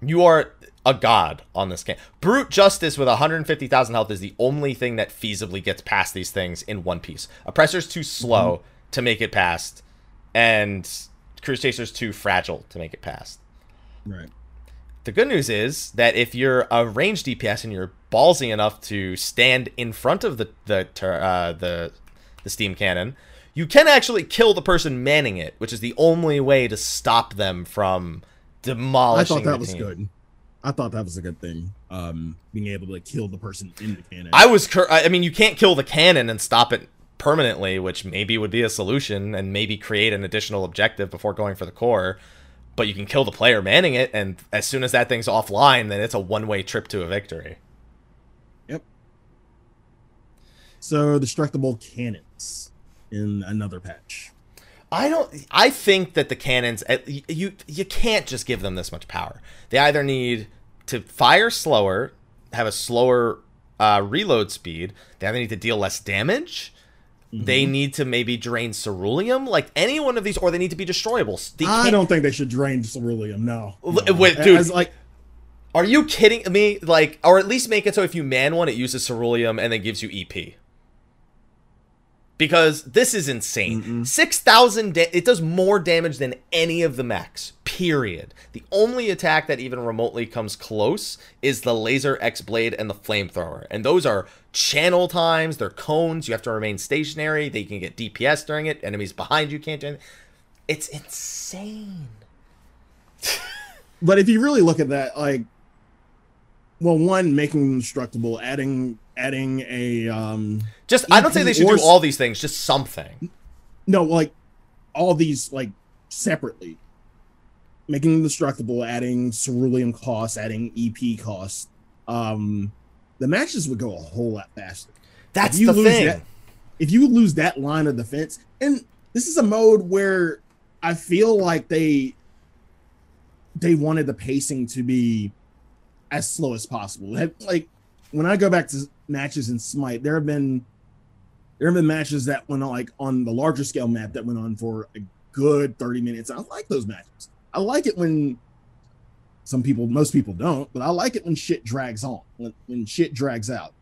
You are a god on this game. Brute Justice with 150,000 health is the only thing that feasibly gets past these things in one piece. Oppressor's too slow mm-hmm. to make it past, and Cruise Chaser's too fragile to make it past. Right. The good news is that if you're a range DPS and you're ballsy enough to stand in front of the the uh, the the steam cannon, you can actually kill the person manning it, which is the only way to stop them from demolishing. I thought that was team. good. I thought that was a good thing. Um, being able to kill the person in the cannon. I was, cur- I mean, you can't kill the cannon and stop it permanently, which maybe would be a solution, and maybe create an additional objective before going for the core. But you can kill the player manning it, and as soon as that thing's offline, then it's a one-way trip to a victory. Yep. So destructible cannons in another patch. I don't. I think that the cannons you you can't just give them this much power. They either need to fire slower, have a slower uh, reload speed. They either need to deal less damage. Mm-hmm. They need to maybe drain ceruleum, like any one of these, or they need to be destroyable. I don't think they should drain ceruleum. No, no. Wait, dude, As, like. Are you kidding me? Like, or at least make it so if you man one, it uses ceruleum and then gives you EP because this is insane. Mm-mm. 6,000 da- it does more damage than any of the mechs. Period. The only attack that even remotely comes close is the laser X blade and the flamethrower. And those are channel times, they're cones, you have to remain stationary, they can get DPS during it, enemies behind you can't do anything. It's insane. but if you really look at that like well, one making them destructible, adding adding a um just I don't say they should do all these things, just something. No, like all these like separately. Making them destructible, adding ceruleum costs, adding EP costs. Um the matches would go a whole lot faster. That's the thing. That, if you lose that line of defense, and this is a mode where I feel like they they wanted the pacing to be as slow as possible. Like when I go back to matches in Smite, there have been there have been matches that went on like on the larger scale map that went on for a good 30 minutes. I like those matches. I like it when some people, most people don't, but I like it when shit drags on, when, when shit drags out,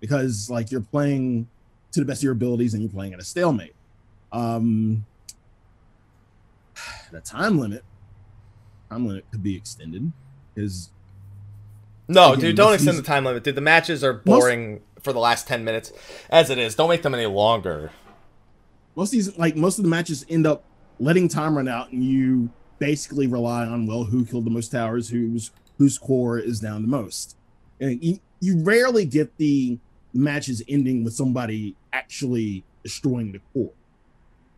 because like you're playing to the best of your abilities and you're playing at a stalemate. Um, the time limit, time limit could be extended because no, dude, don't extend the time limit. Dude, the matches are boring most, for the last 10 minutes as it is. Don't make them any longer. Most of these like most of the matches end up letting time run out and you basically rely on well who killed the most towers, whose whose core is down the most. And you, you rarely get the matches ending with somebody actually destroying the core.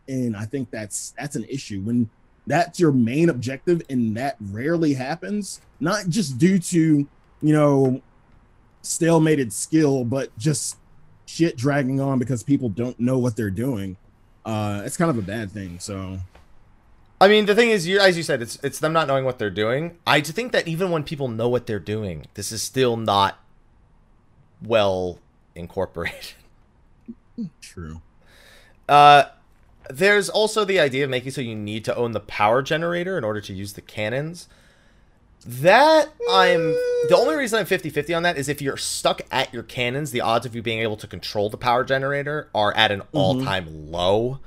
And I think that's that's an issue when that's your main objective and that rarely happens, not just due to you know, stalemated skill, but just shit dragging on because people don't know what they're doing. Uh, it's kind of a bad thing. So, I mean, the thing is, you as you said, it's it's them not knowing what they're doing. I think that even when people know what they're doing, this is still not well incorporated. True. Uh, there's also the idea of making so you need to own the power generator in order to use the cannons. That I'm the only reason I'm 50-50 on that is if you're stuck at your cannons, the odds of you being able to control the power generator are at an mm-hmm. all-time low.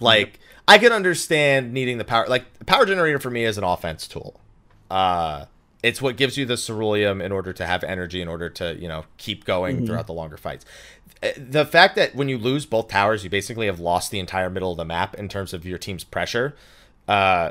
Like. I can understand needing the power like the power generator for me is an offense tool. Uh it's what gives you the ceruleum in order to have energy in order to, you know, keep going mm-hmm. throughout the longer fights. Uh, the fact that when you lose both towers, you basically have lost the entire middle of the map in terms of your team's pressure, uh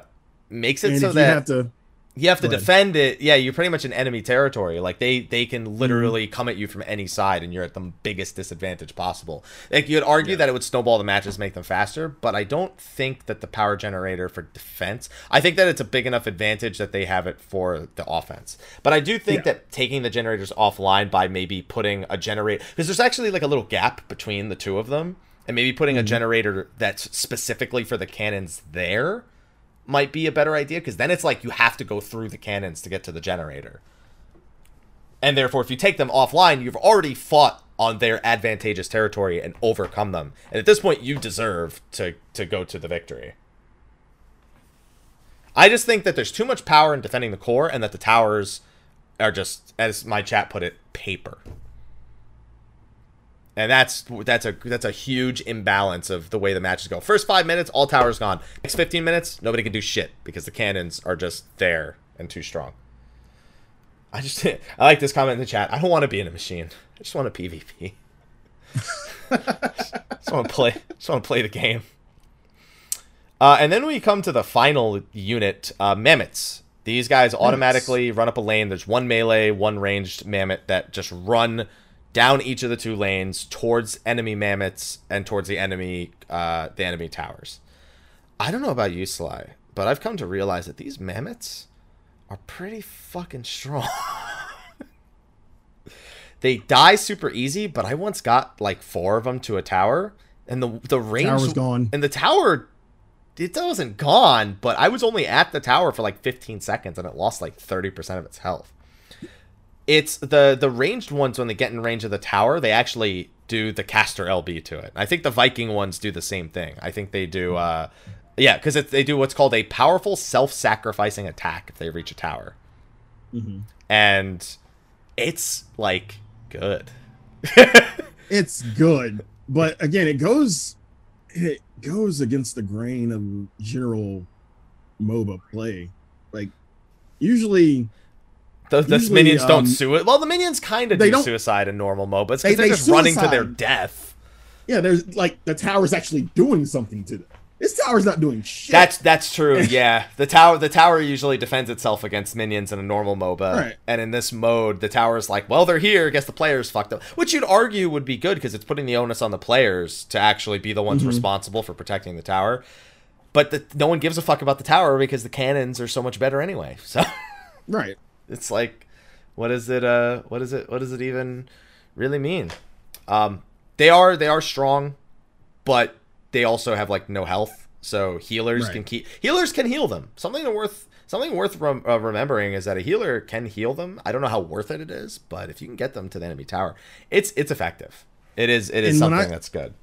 makes it and so that to You have to Go ahead. defend it. Yeah, you're pretty much in enemy territory. Like they they can mhm. literally come at you from any side, and you're at the biggest disadvantage possible. Like you'd argue Yeah. that it would snowball the matches, make them faster, but I don't think that the power generator for defense. I think that it's a big enough advantage that they have it for the offense. But I do think Yeah. that taking the generators offline by maybe putting a generator because there's actually like a little gap between the two of them, and maybe putting a mm-hmm. generator that's specifically for the cannons there might be a better idea because then it's like you have to go through the cannons to get to the generator. And therefore, if you take them offline, you've already fought on their advantageous territory and overcome them. And at this point, you deserve to, to go to the victory. I just think that there's too much power in defending the core and that the towers are just, as my chat put it, paper. And that's that's a that's a huge imbalance of the way the matches go. First five minutes, all towers gone. Next fifteen minutes, nobody can do shit because the cannons are just there and too strong. I just I like this comment in the chat. I don't want to be in a machine. I just want a PvP. just want to play. Just want to play the game. Uh, and then we come to the final unit, uh, mammoths. These guys automatically run up a lane. There's one melee, one ranged mammoth that just run down each of the two lanes towards enemy mammoths and towards the enemy uh, the enemy towers. I don't know about you, Sly, but I've come to realize that these mammoths are pretty fucking strong. they die super easy, but I once got like four of them to a tower, and the the range Tower's gone. and the tower it wasn't gone, but I was only at the tower for like 15 seconds and it lost like 30% of its health. It's the the ranged ones when they get in range of the tower, they actually do the caster LB to it. I think the Viking ones do the same thing. I think they do uh yeah, cuz they do what's called a powerful self-sacrificing attack if they reach a tower. Mhm. And it's like good. It's good, but again, it goes it goes against the grain of general MOBA play. Like usually The, the Usually, minions don't um, sue it. Well, the minions kind of do don't- suicide in normal MOBAs because They- they're they just running to their death. Yeah, there's like the tower's actually doing something to them. This tower's not doing shit. That's that's true. Yeah, the tower the tower usually defends itself against minions in a normal MOBA, Right. and in this mode, the tower's like, well, they're here. Guess the players fucked up, which you'd argue would be good because it's putting the onus on the players to actually be the ones Mhm. responsible for protecting the tower. But the, no one gives a fuck about the tower because the cannons are so much better anyway. So right. It's like, what is it? Uh, what is it? What does it even really mean? Um, they are they are strong, but they also have like no health. So healers Right. can keep healers can heal them. Something worth something worth rem- uh, remembering is that a healer can heal them. I don't know how worth it it is, but if you can get them to the enemy tower, it's it's effective. It is it is And something I- that's good.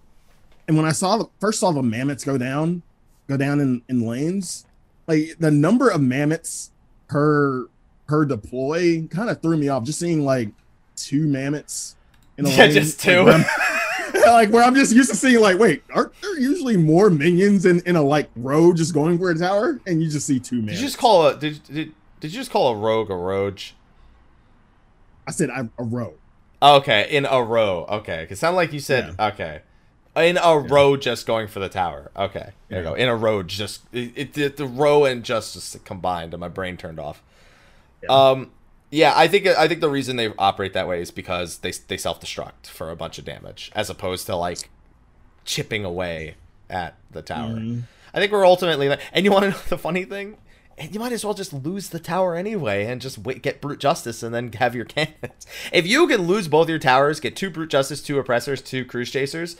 And when I saw the first saw the mammoths go down, go down in, in lanes, like the number of mammoths per per deploy kind of threw me off. Just seeing like two mammoths in a Yeah, lane, just like, two. I'm- like where I'm just used to seeing like, wait, aren't there usually more minions in, in a like row just going for a tower? And you just see two Did you just call a did, did did you just call a rogue a roach? I said a row. Oh, okay, in a row. Okay, because sound like you said okay. In a row, just going for the tower. Okay, there you go. In a row, just it, it, the- the row and just, just combined, and my brain turned off. Yeah. Um, yeah, I think I think the reason they operate that way is because they they self destruct for a bunch of damage, as opposed to like chipping away at the tower. Mhm. I think we're ultimately, and you want to know the funny thing? And you might as well just lose the tower anyway and just wait, get brute justice and then have your cannons. If you can lose both your towers, get two brute justice, two oppressors, two cruise chasers,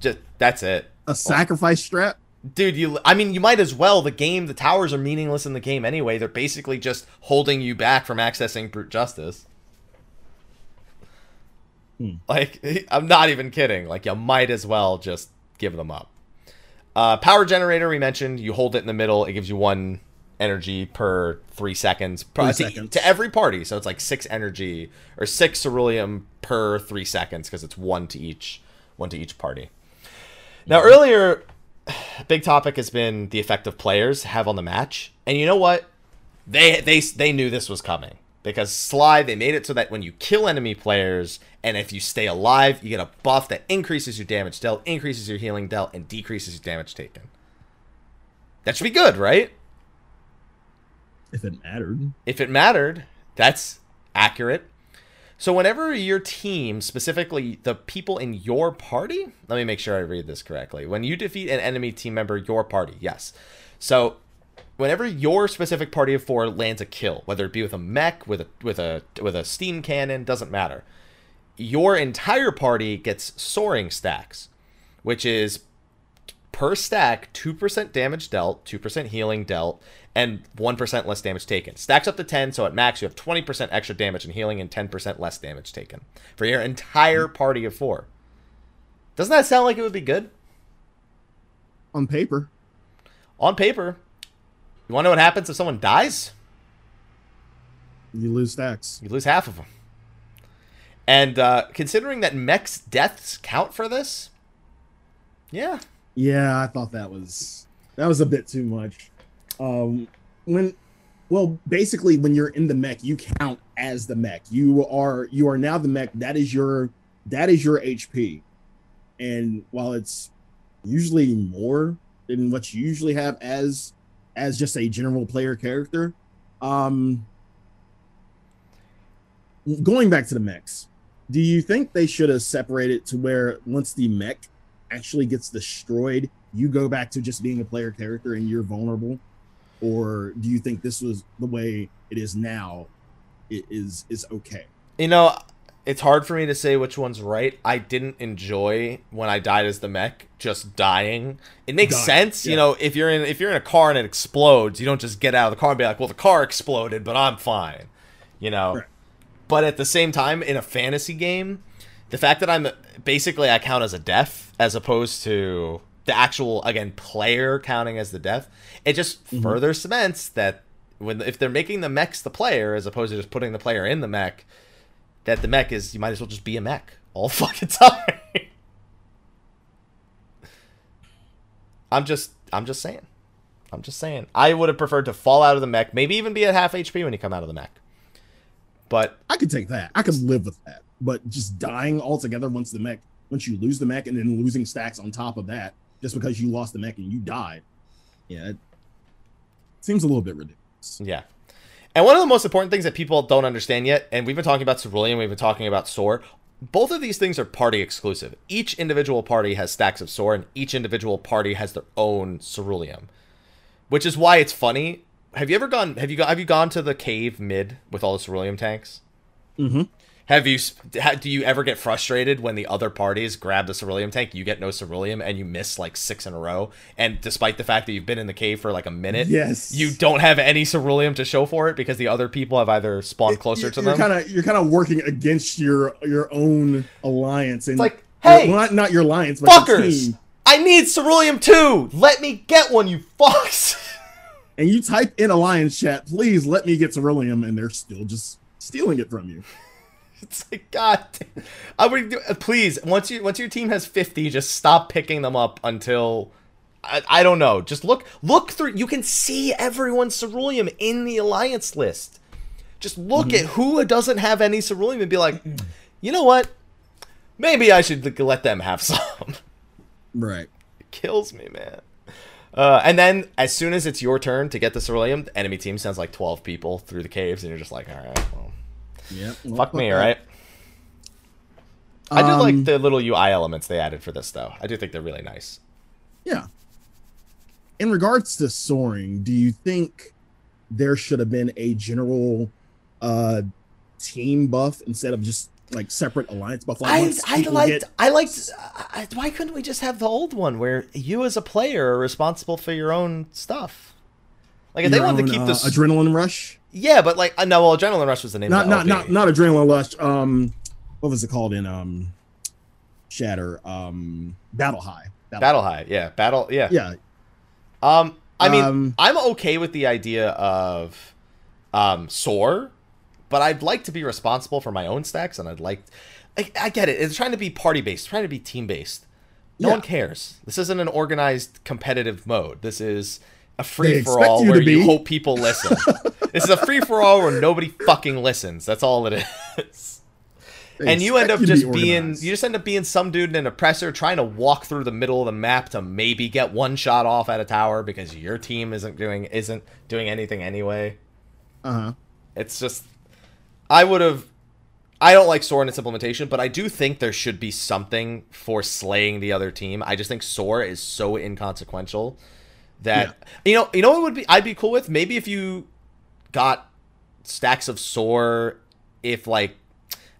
just that's it, A sacrifice strap. Dude. You, I mean, you might as well. The game, the towers are meaningless in the game anyway. They're basically just holding you back from accessing brute justice. Hmm. Like, I'm not even kidding. Like, you might as well just give them up. Uh, power generator, we mentioned. You hold it in the middle. It gives you one energy per three seconds. Three to, seconds. to every party. So it's like six energy or six ceruleum per three seconds because it's one to each, one to each party. Now earlier, big topic has been the effect of players have on the match, and you know what? They they they knew this was coming because Sly they made it so that when you kill enemy players and if you stay alive, you get a buff that increases your damage dealt, increases your healing dealt, and decreases your damage taken. That should be good, right? If it mattered. If it mattered, that's accurate. So whenever your team, specifically the people in your party, let me make sure I read this correctly. When you defeat an enemy team member, your party, yes. So whenever your specific party of four lands a kill, whether it be with a mech, with a with a with a steam cannon, doesn't matter. Your entire party gets soaring stacks, which is per stack 2% damage dealt, 2% healing dealt, and 1% less damage taken. Stacks up to 10, so at max you have 20% extra damage and healing and 10% less damage taken for your entire party of four. Doesn't that sound like it would be good? On paper. On paper. You want to know what happens if someone dies? You lose stacks. You lose half of them. And uh, considering that mech's deaths count for this, yeah. Yeah, I thought that was that was a bit too much. Um, when, well, basically, when you're in the mech, you count as the mech. You are you are now the mech. That is your that is your HP. And while it's usually more than what you usually have as as just a general player character, um, going back to the mechs, do you think they should have separated to where once the mech actually gets destroyed, you go back to just being a player character and you're vulnerable? Or do you think this was the way it is now? It is is okay. You know, it's hard for me to say which one's right. I didn't enjoy when I died as the mech, just dying. It makes Dying, sense, you know, if you're in if you're in a car and it explodes, you don't just get out of the car and be like, "Well, the car exploded, but I'm fine." You know. Right. But at the same time, in a fantasy game, the fact that I'm basically I count as a death as opposed to the actual again player counting as the death, it just Mhm. further cements that when if they're making the mechs the player as opposed to just putting the player in the mech, that the mech is you might as well just be a mech all fucking time. I'm just I'm just saying. I'm just saying. I would have preferred to fall out of the mech, maybe even be at half HP when you come out of the mech. But I could take that. I could live with that. But just dying altogether once the mech, once you lose the mech and then losing stacks on top of that, just because you lost the mech and you died, yeah, it seems a little bit ridiculous. Yeah. And one of the most important things that people don't understand yet, and we've been talking about Ceruleum, we've been talking about Soar, both of these things are party exclusive. Each individual party has stacks of Soar, and each individual party has their own Ceruleum. Which is why it's funny. Have you ever gone have you have you gone to the cave mid with all the Ceruleum tanks? Mm-hmm. Have you do you ever get frustrated when the other parties grab the ceruleum tank, you get no ceruleum, and you miss like six in a row? And despite the fact that you've been in the cave for like a minute, Yes. you don't have any ceruleum to show for it because the other people have either spawned closer to you're them. kind of you're kind of working against your your own alliance and It's like, well, hey, not not your alliance, but your fuckers, team. I need ceruleum too. Let me get one, you fucks. And you type in alliance chat, please let me get Ceruleum, and they're still just stealing it from you. It's like God. damn. I would do, uh, please once you once your team has fifty, just stop picking them up until I, I don't know. Just look look through. You can see everyone's ceruleum in the alliance list. Just look at who doesn't have any ceruleum and be like, you know what? Maybe I should let them have some. Right. it kills me, man. Uh, and then as soon as it's your turn to get the ceruleum, the enemy team sends like twelve people through the caves, and you're just like, all right, well, Yep. fuck me, right. I do Um, like the little UI elements they added for this, though. I do think they're really nice. Yeah. In regards to soaring, do you think there should have been a general uh team buff instead of just like separate alliance buff? Like I I liked get- I liked. I, why couldn't we just have the old one where you as a player are responsible for your own stuff? Like if they wanted own, to keep uh, this, adrenaline rush. Yeah, but like uh, no, well, Adrenaline Rush was the name. Not of not the not not adrenaline rush. Um, what was it called in um, Shatter? Um, Battle High. Battle High, yeah, Battle, yeah. Yeah. Um, I mean, Um, I'm okay with the idea of um soar, but I'd like to be responsible for my own stacks, and I'd like. I, I get it. It's trying to be party based, trying to be team based. No Yeah. one cares. This isn't an organized competitive mode. This is a free for all you where you hope people listen. this is a free for all where nobody fucking listens. That's all it is. They and you end up to just be being you just end up being some dude in an oppressor trying to walk through the middle of the map to maybe get one shot off at a tower because your team isn't doing isn't doing anything anyway. Uh huh. It's just I would have I don't like Soar in its implementation, but I do think there should be something for slaying the other team. I just think Soar is so inconsequential that you know you know what would be I'd be cool with maybe if you got stacks of Soar if like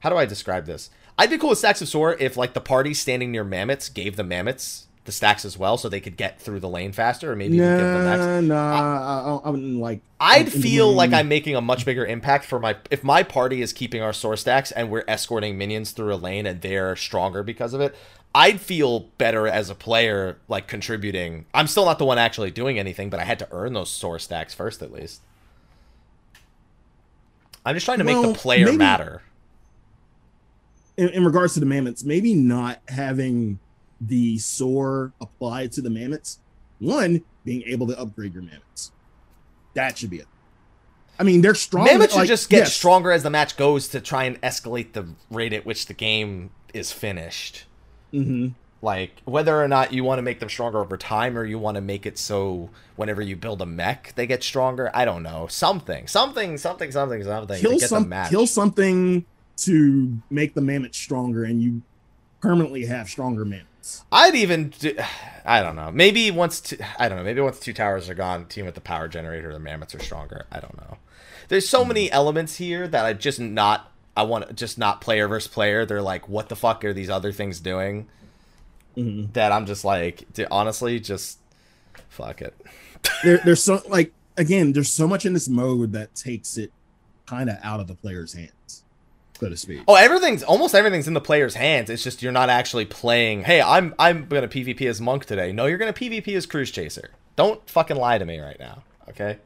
how do I describe this? I'd be cool with stacks of Soar if like the party standing near mammoths gave the mammoths the stacks as well, so they could get through the lane faster, or maybe even give them next. Nah, nah. I, I, wouldn't like. I'd feel like I'm making a much bigger impact for my if my party is keeping our source stacks and we're escorting minions through a lane and they're stronger because of it. I'd feel better as a player, like contributing. I'm still not the one actually doing anything, but I had to earn those source stacks first, at least. I'm just trying to make the player maybe- matter. in, in regards to the mammoths, maybe not having the soar applied to the mammoths. One, being able to upgrade your mammoths. That should be it. I mean, they're strong. Mammoth should just get yes. stronger as the match goes to try and escalate the rate at which the game is finished. Mhm. like whether or not you want to make them stronger over time or you want to make it so whenever you build a mech they get stronger i don't know. Something something something something something Kill some, kill something to make the mammoth stronger, and you permanently have stronger mammoths. i'd even do, i don't know. Maybe once two, i don't know maybe once two towers are gone team with the power generator the mammoths are stronger. I don't know. There's so many elements here that i just not i want just not player versus player they're like what the fuck are these other things doing Mhm. that i'm just like dude, honestly just fuck it There, there's so like again, there's so much in this mode that takes it kind of out of the player's hands, so to speak. Oh, everything's almost everything's in the player's hands. It's just you're not actually playing. Hey, I'm I'm gonna PvP as monk today. No, you're gonna PvP as cruise chaser. Don't fucking lie to me right now, okay?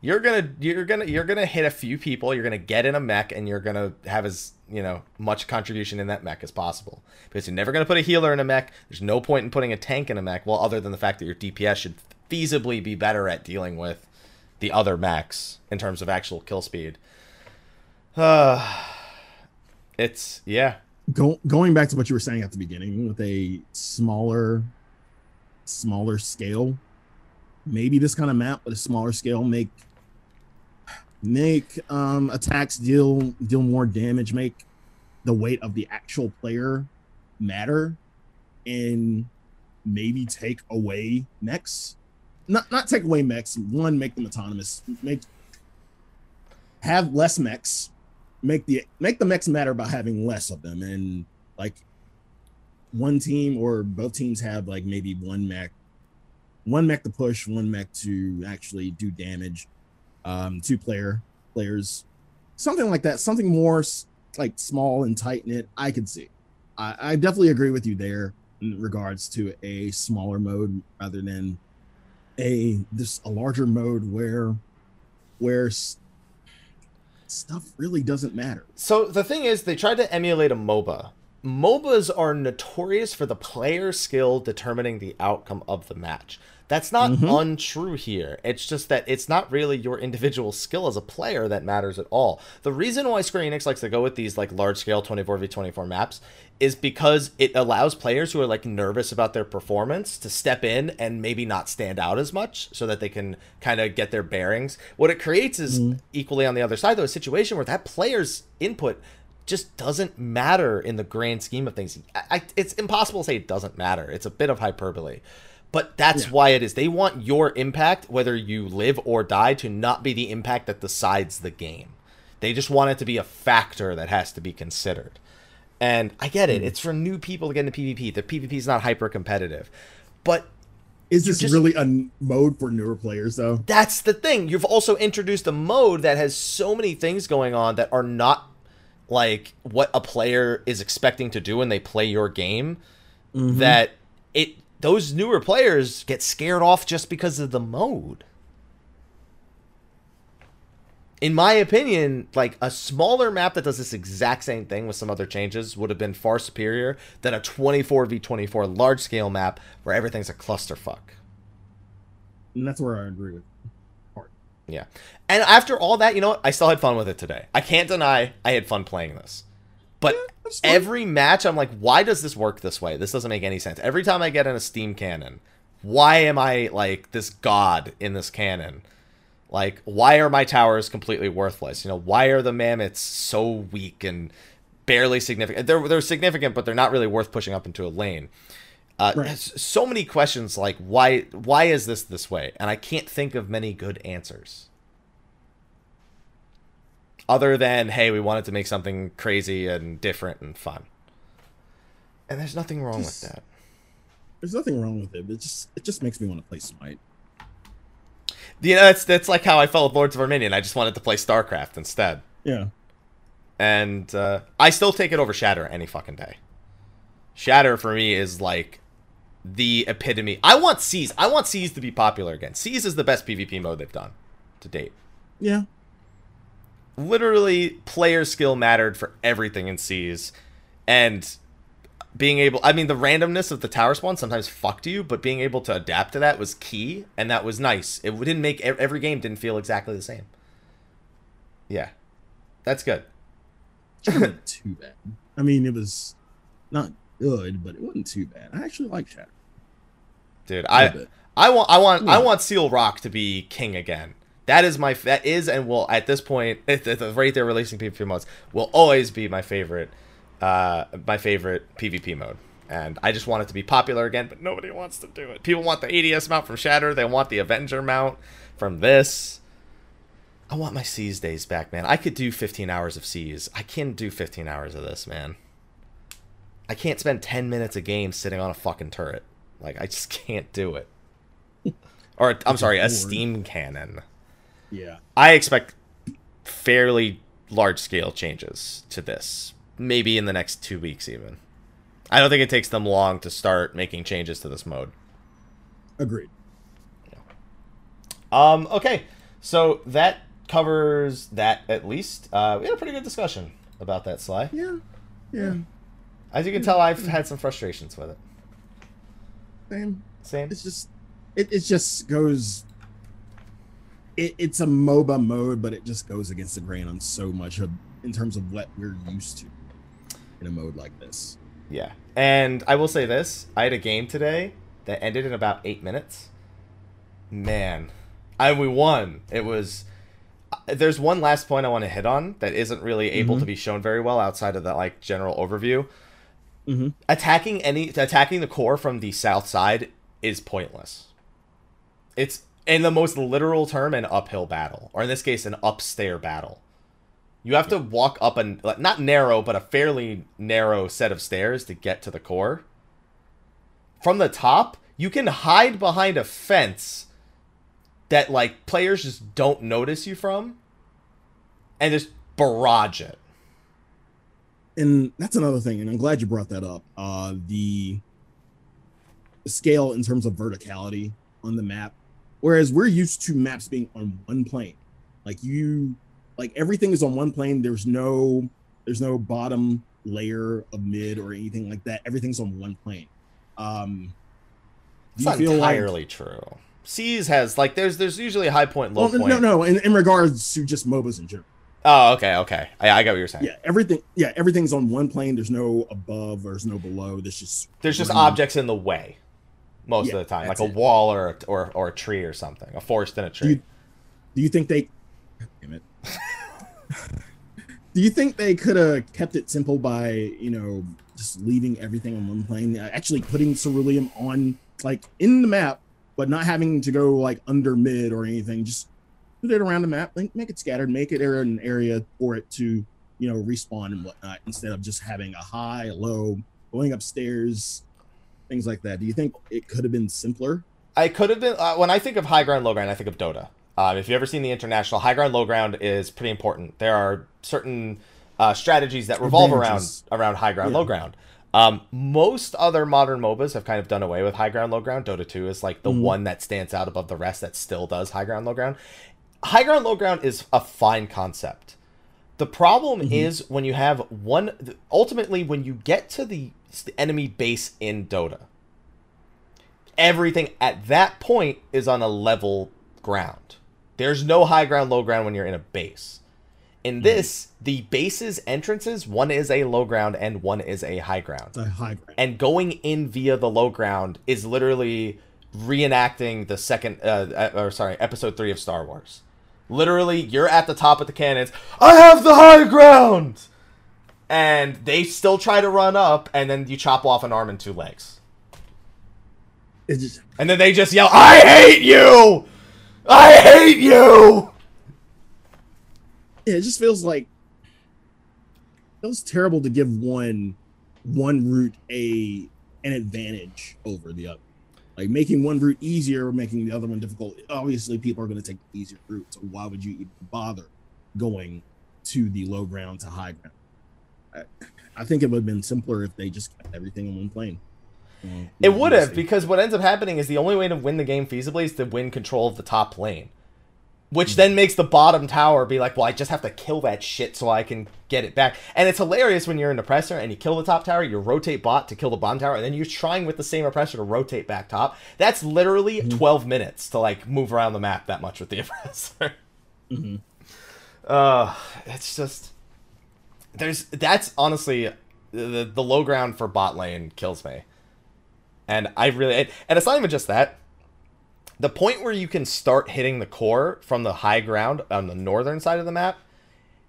You're gonna you're gonna you're gonna hit a few people. You're gonna get in a mech, and you're gonna have as you know much contribution in that mech as possible. Because you're never gonna put a healer in a mech. There's no point in putting a tank in a mech. Well, other than the fact that your DPS should feasibly be better at dealing with the other mechs in terms of actual kill speed. Uh, it's yeah. Go, going back to what you were saying at the beginning, with a smaller, smaller scale, maybe this kind of map with a smaller scale make make um attacks deal deal more damage, make the weight of the actual player matter, and maybe take away mechs. Not not take away mechs. One, make them autonomous. Make have less mechs make the make the mechs matter by having less of them and like one team or both teams have like maybe one mech one mech to push one mech to actually do damage um two player players something like that something more like small and tight knit i could see I, I definitely agree with you there in regards to a smaller mode rather than a this a larger mode where where stuff really doesn't matter So the thing is, they tried to emulate a MOBA. MOBAs are notorious for the player skill determining the outcome of the match. That's not Mhm. untrue here. It's just that it's not really your individual skill as a player that matters at all. The reason why Square Enix likes to go with these like large scale 24v24 maps is because it allows players who are like nervous about their performance to step in and maybe not stand out as much so that they can kind of get their bearings. What it creates is equally on the other side though a situation where that player's input just doesn't matter in the grand scheme of things. I, I, it's impossible to say it doesn't matter. It's a bit of hyperbole. But that's Yeah. why it is. They want your impact, whether you live or die, to not be the impact that decides the game. They just want it to be a factor that has to be considered. And I get Hmm. it. It's for new people to get into PvP. The PvP is not hyper competitive. But Is this just- really a mode for newer players though? that's the thing. You've also introduced a mode that has so many things going on that are not like what a player is expecting to do when they play your game. Mm-hmm. That it those newer players get scared off just because of the mode. In my opinion, like a smaller map that does this exact same thing with some other changes would have been far superior than a 24v24 large scale map where everything's a clusterfuck. And that's where I agree with. Yeah. And after all that, you know what? I still had fun with it today. I can't deny I had fun playing this. But fine. every match, I'm like, why does this work this way? This doesn't make any sense. Every time I get in a steam cannon, why am I like this god in this cannon? Like, why are my towers completely worthless? You know, why are the mammoths so weak and barely significant? They're they're significant, but they're not really worth pushing up into a lane. Uh, Right. So many questions like why why is this this way? And I can't think of many good answers. Other than hey, we wanted to make something crazy and different and fun. And there's nothing wrong Just- with that. There's nothing wrong with it. It just it just makes me want to play Smite. You know, that's that's like how I felt with Lords of Vermilion. I just wanted to play StarCraft instead. Yeah. And uh, I still take it over Shatter any fucking day. Shatter for me is like the epitome. I want Seize. I want Seize to be popular again. Seize is the best PvP mode they've done to date. Yeah. Literally, player skill mattered for everything in Seize, and being able. I mean, the randomness of the tower spawn sometimes fucked you, but being able to adapt to that was key, and that was nice. It didn't make e-, every game didn't feel exactly the same. Yeah, that's good. It too bad. I mean, it was not good, but it wasn't too bad. I actually like Shadow. Dude, I. I want I want I hmm. want Seal Rock to be king again. That is my that is and will at this point at the, rate they're releasing PvP modes will always be my favorite uh my favorite PvP mode. And I just want it to be popular again, but nobody wants to do it. People want the ADS mount from Shatter, they want the Avenger mount from this. I want my Seize days back, man. I could do 15 hours of Seize. I can do 15 hours of this, man. I can't spend 10 minutes a game sitting on a fucking turret. Like I just can't do it. Or I'm sorry, a steam cannon. Yeah. I expect fairly large scale changes to this. Maybe in the next 2 weeks even. I don't think it takes them long to start making changes to this mode. Agreed. Um okay. So that covers that at least. Uh we had a pretty good discussion about that Sly. Yeah. Yeah. As you can tell I've had some frustrations with it. Same. Same. It's just it, it just goes it, it's a MOBA mode, but it just goes against the grain on so much of in terms of what we're used to in a mode like this. Yeah. And I will say this I had a game today that ended in about eight minutes. Man. I we won. It was. uh, There's one last point I want to hit on that isn't really able Mhm. to be shown very well outside of that like general overview. Mhm. Attacking any attacking the core from the south side is pointless. It's in the most literal term an uphill battle, or in this case, an upstair battle. You have to walk up like, not narrow, but a fairly narrow set of stairs to get to the core. From the top, you can hide behind a fence that like players just don't notice you from, and just barrage it. and that's another thing and i'm glad you brought that up uh the scale in terms of verticality on the map whereas we're used to maps being on one plane. Like you like everything is on one plane. There's no there's no bottom layer of mid or anything like that. Everything's on one plane. Um It's not feel like entirely true. Seize has like there's there's usually a high point, low well, point. no no. In, in regards to just mobas in general. Oh, okay, okay. I, I got what you're saying. yeah everything yeah everything's on one plane. There's no above there's no below. There's just There's just objects in the way most Yeah, of the time, like a it. wall or, a, or or a tree or something, a forest and a tree. you- Do you think they? Damn it. Do you think they could have kept it simple by you know just leaving everything on one plane, uh, actually putting ceruleum on like in the map, but not having to go like under mid or anything? Just put it around the map, like make it scattered, make it area an area for it to you know respawn and whatnot, instead of just having a high, a low, going upstairs, things like that. Do you think it could have been simpler? I could have been uh, when I think of high ground, low ground. I think of Dota. Um, if you've ever seen the international high ground, low ground is pretty important. There are certain uh, strategies that revolve Advantages. around around high ground, Yeah. low ground. Um, most other modern MOBAs have kind of done away with high ground, low ground. Dota 2 is like the Mhm. one that stands out above the rest that still does high ground, low ground. High ground, low ground is a fine concept. The problem Mhm. is when you have one. Ultimately, when you get to the, the enemy base in Dota, everything at that point is on a level ground. There's no high ground, low ground when you're in a base. In this, the base's entrances, one is a low ground and one is a high ground. It's a high ground. And going in via the low ground is literally reenacting the second, uh, uh, or sorry, episode three of Star Wars. Literally, you're at the top of the cannons. I have the high ground! And they still try to run up, and then you chop off an arm and two legs. Just And then they just yell, I hate you! I hate you! yeah, it just feels like it was terrible to give one one route a an advantage over the other. Like making one route easier, or making the other one difficult. Obviously, people are going to take the easier route. So why would you even bother going to the low ground to high ground? I, think it would have been simpler if they just kept everything in one plane. Well, It would have, because what ends up happening is the only way to win the game feasibly is to win control of the top lane. Which then makes the bottom tower be like, well, I just have to kill that shit so I can get it back. And it's hilarious when you're an oppressor and you kill the top tower, you rotate bot to kill the bottom tower, and then you're trying with the same oppressor to rotate back top. That's literally 12 minutes to like move around the map that much with the oppressor. Mhm. Uh, it's just there's that's honestly the the low ground for bot lane kills me. And I really and it's not even just that. The point where you can start hitting the core from the high ground on the northern side of the map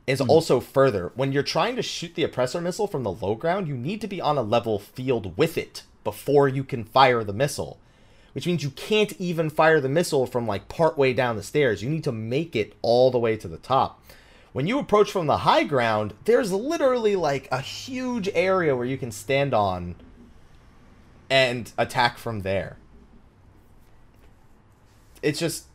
is hmm. also further. When you're trying to shoot the oppressor missile from the low ground, you need to be on a level field with it before you can fire the missile. Which means you can't even fire the missile from like partway down the stairs. You need to make it all the way to the top. When you approach from the high ground, there's literally like a huge area where you can stand on and attack from there. It's just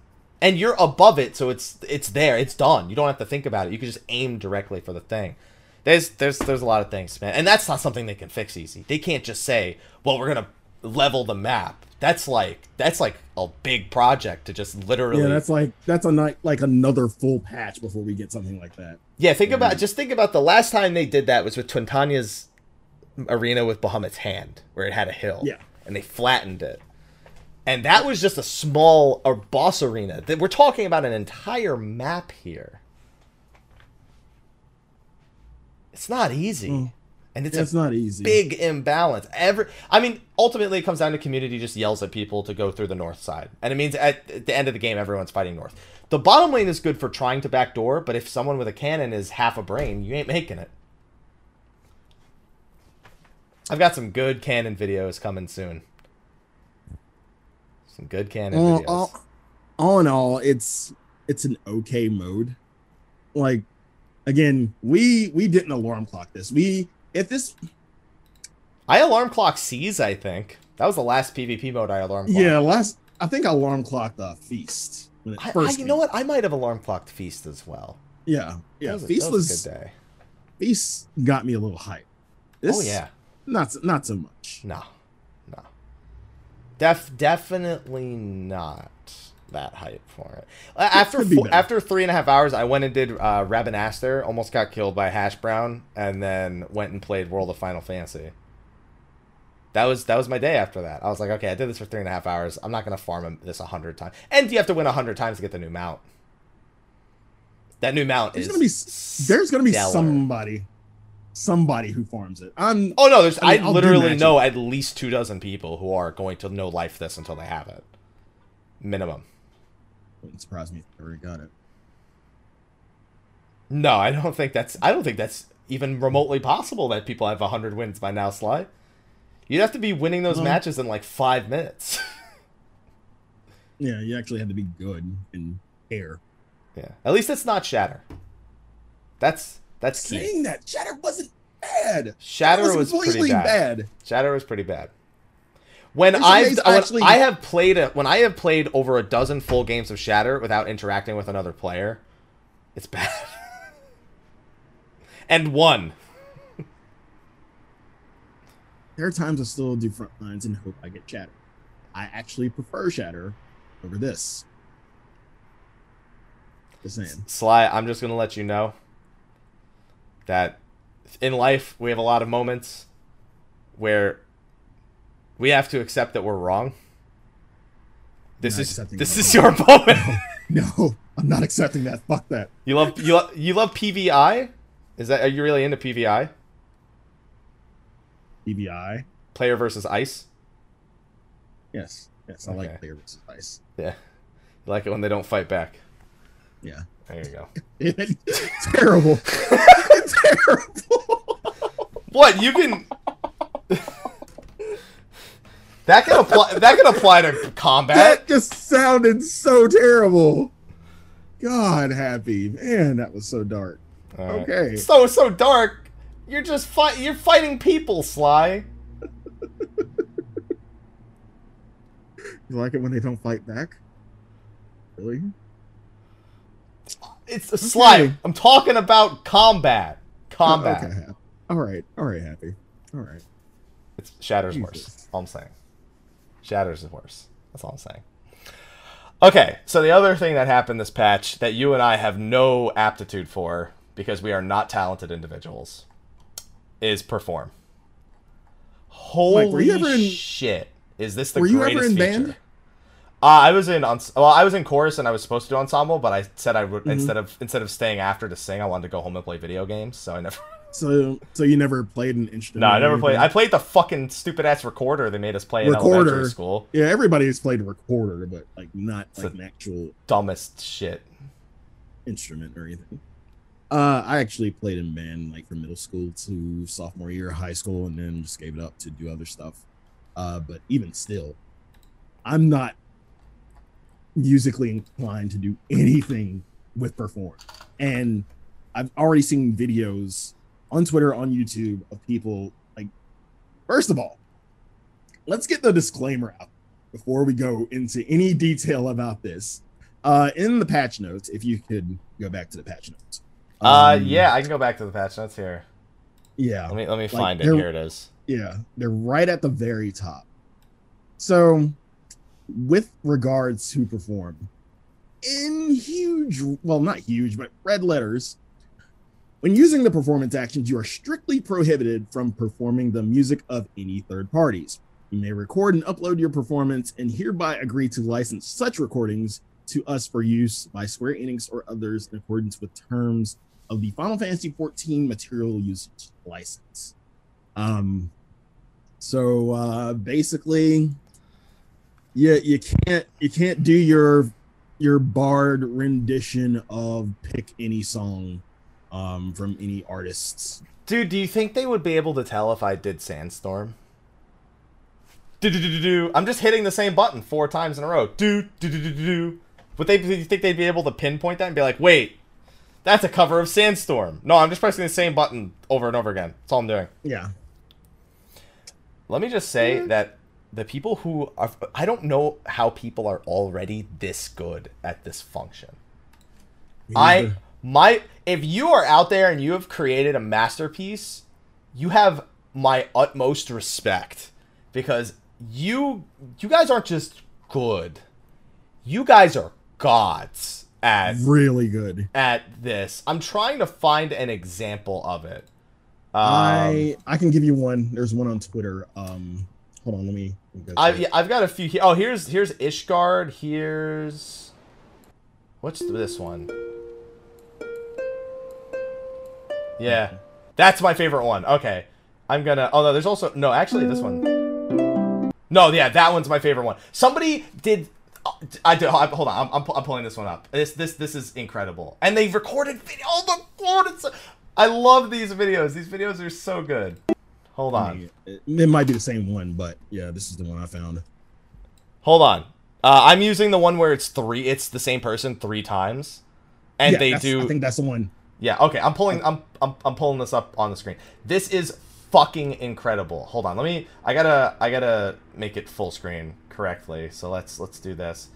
and you're above it, so it's it's there, it's done. You don't have to think about it. You can just aim directly for the thing. There's there's there's a lot of things, man. And that's not something they can fix easy. They can't just say, "Well, we're going to level the map." That's like that's like a big project to just literally Yeah, that's like that's a night like another full patch before we get something like that. Yeah, think about just think about the last time they did that was with Twintania's arena with Bahamut's hand, where it had a hill. Yeah. And they flattened it. And that was just a small or boss arena. that We're talking about an entire map here. It's not easy. Mm. And it's It's a not easy. big imbalance. Every I mean, ultimately it comes down to community just yells at people to go through the north side. And it means at, at the end of the game everyone's fighting north. The bottom lane is good for trying to backdoor, but if someone with a cannon is half a brain, you ain't making it. I've got some good cannon videos coming soon. Some good cannon all, videos. all, all in all, it's it's an okay mode. Like again, we we didn't alarm clock this. We if this I alarm clock C's, I think. That was the last PvP mode I alarm clocked. yeah last I think I alarm clocked the feast when it I, I, you know what? I might have alarm clocked Feast as well. Yeah, yeah. That was feast that was, was a good day. feast got me a little hype. This, oh yeah. not so- not so much. No, no. Def definitely not that hype for it. After be after three and a half hours, I went and did uh, Rabanastre. Almost got killed by Hash Brown, and then went and played World of Final Fantasy. That was that was my day after that. I was like, okay, I did this for three and a half hours. I'm not gonna farm this a hundred times, and you have to win a hundred times to get the new mount. That new mount There's is gonna be there's gonna be stellar. somebody somebody who farms it. I'm Oh no, there's I I, mean, I'll literally know at least two dozen people who are going to know life this until they have it. Minimum. Wouldn't surprise me if I already got it. No, I don't think that's I don't think that's even remotely possible that people have hundred wins by now, Sly. You'd have to be winning those No. matches in like five minutes. Yeah, you actually had to be good and care. yeah. At least it's not Shatter. That's that's key. Saying that Shatter wasn't bad. Shatter It was pretty completely bad. bad. Shatter was pretty bad. When I've when actually- I have played a, when I have played over a dozen full games of Shatter without interacting with another player, it's bad. and one. There are times I still do front lines and hope I get Shatter. I actually prefer Shatter over this. Just saying. Sly, I'm just gonna let you know that in life we have a lot of moments where we have to accept that we're wrong. This is this is your moment. No, I'm not accepting that. Fuck that. you love you you love PVI? Is that are you really into PVI? EBI. Player versus ice? Yes. Yes, I Okay. like player versus ice. Yeah. You like it when they don't fight back. Yeah. There you go. terrible. terrible. What you can? That can apply. That can apply to combat. That just sounded so terrible. God, happy man, that was so dark. Right. Okay. So so dark. You're just fight. You're fighting people, Sly. You like it when they don't fight back? Really? It's a Sly. Okay. I'm talking about combat. Combat. Oh, okay. All right. All right. Happy. All right. It's Shatter's Jesus. worse. All I'm saying. Shatter's is worse. That's all I'm saying. Okay, so the other thing that happened this patch that you and I have no aptitude for because we are not talented individuals is perform. Holy were you ever in- shit! Is this the Were you ever in feature? band? Uh, I was in well, I was in chorus and I was supposed to do ensemble, but I said I would Mm-hmm. instead of instead of staying after to sing, I wanted to go home and play video games. So I never. So, so you never played an instrument? no, I never played. I played the fucking stupid ass recorder they made us play in elementary school. Yeah, everybody has played a recorder, but like not It's like an actual Dumbest shit. instrument or anything. Uh, I actually played in band like from middle school to sophomore year of high school, and then just gave it up to do other stuff. Uh, but even still, I'm not musically inclined to do anything with perform. And I've already seen videos on Twitter, on YouTube of people like. First of all, let's get the disclaimer out before we go into any detail about this. Uh, in the patch notes, if you could go back to the patch notes. Uh, Um, yeah, I can go back to the patch notes here. yeah, Let me let me Like, find it. there- Here it is. yeah, they're right at the very top. So, with regards to perform, in huge, well, not huge, but red letters, when using the performance actions, you are strictly prohibited from performing the music of any third parties. You may record and upload your performance and hereby agree to license such recordings to us for use by Square Enix or others in accordance with terms of the Final Fantasy XIV material usage license. Um, so uh, basically, yeah, you can't you can't do your your bard rendition of pick any song um, from any artists. Dude, do you think they would be able to tell if I did Sandstorm? Do do do do do. I'm just hitting the same button four times in a row. Do do do do do. do. Would they? Do you think they'd be able to pinpoint that and be like, wait, that's a cover of Sandstorm? No, I'm just pressing the same button over and over again. That's all I'm doing. Yeah, Let me just say that the people who are, I don't know how people are already this good at this function. I my if you are out there and you have created a masterpiece, you have my utmost respect because you you guys aren't just good. You guys are gods at really good. at this. I'm trying to find an example of it. Um, I I can give you one. There's one on Twitter. Um, hold on, let me. let me I to it. yeah, I've got a few. Here. Oh, here's here's Ishgard. Here's what's this one? Yeah, that's my favorite one. Okay, I'm gonna. Oh no, there's also no. Actually, this one. No, yeah, that one's my favorite one. Somebody did. I do. Hold on, I'm, I'm, I'm pulling this one up. This this this is incredible, and they recorded video. Oh my god, it's. I love these videos. These videos are so good. Hold on. It, it might be the same one, but yeah, this is the one I found. Hold on. Uh, I'm using the one where it's three. It's the same person three times, and Yeah, they do. I think that's the one. Yeah. Okay. I'm pulling. I'm, I'm. I'm pulling this up on the screen. This is fucking incredible. Hold on. Let me. I gotta. I gotta make it full screen correctly. So let's let's do this,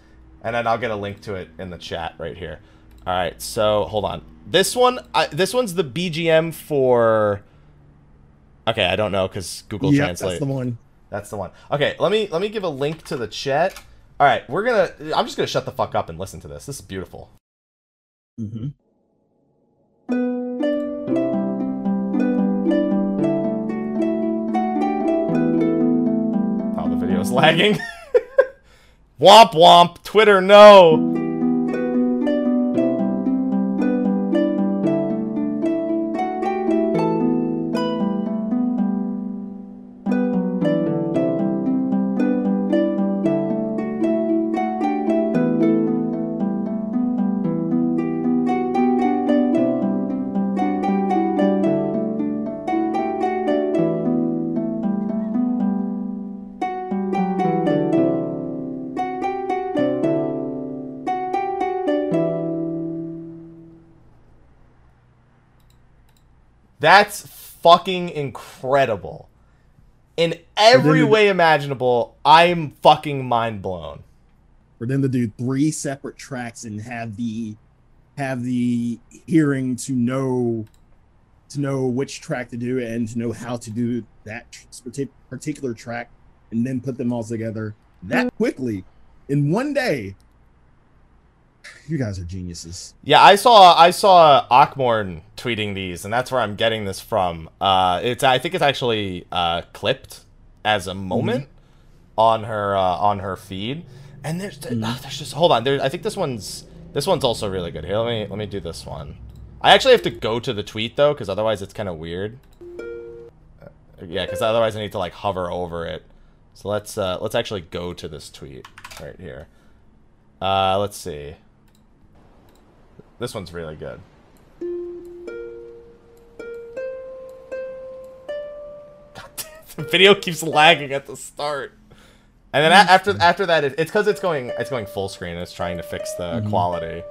and then I'll get a link to it in the chat right here. All right. So hold on. This one. I, this one's the BGM for. Okay, I don't know because Google Yeah, Translate. that's the one. That's the one. Okay, let me let me give a link to the chat. All right, we're gonna. I'm just gonna shut the fuck up and listen to this. This is beautiful. hmm video's lagging. womp womp. Twitter, no. That's fucking incredible. In every the- way imaginable, I'm fucking mind blown. for them to do three separate tracks and have the have the hearing to know to know which track to do and to know how to do that particular track and then put them all together that mm. quickly in one day you guys are geniuses Yeah, I saw I saw Akmorn tweeting these, and that's where I'm getting this from. Uh, it's I think it's actually uh, clipped as a moment on her uh, on her feed, and there's uh, there's just hold on. There, I think this one's this one's also really good. Here, let me let me do this one. I actually have to go to the tweet though, because otherwise it's kind of weird. Uh, yeah, because otherwise I need to like hover over it. So let's uh, let's actually go to this tweet right here. Uh, let's see. This one's really good. God damn, the video keeps lagging at the start. And then a- after after that, it's because it's going it's going full screen. and It's trying to fix the mm-hmm. quality.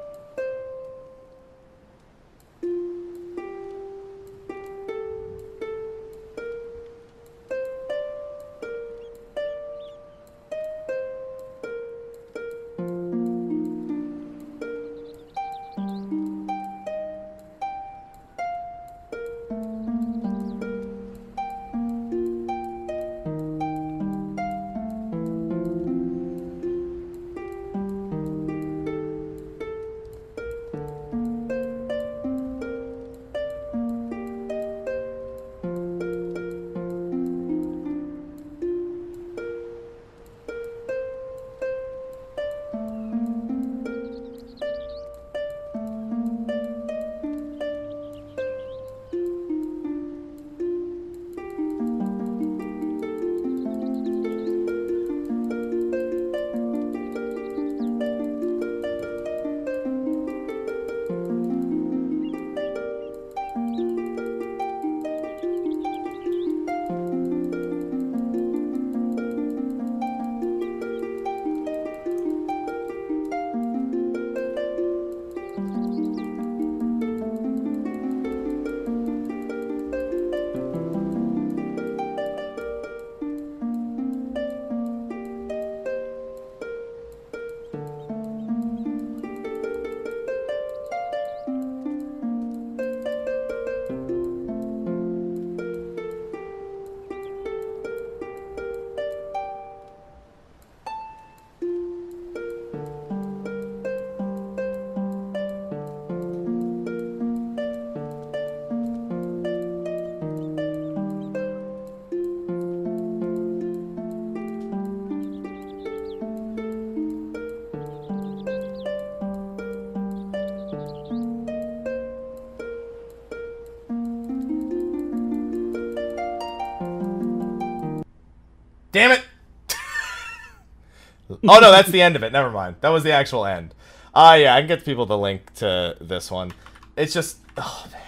oh no, that's the end of it. Never mind. That was the actual end. Ah, uh, yeah, I can get people the link to this one. It's just, oh man.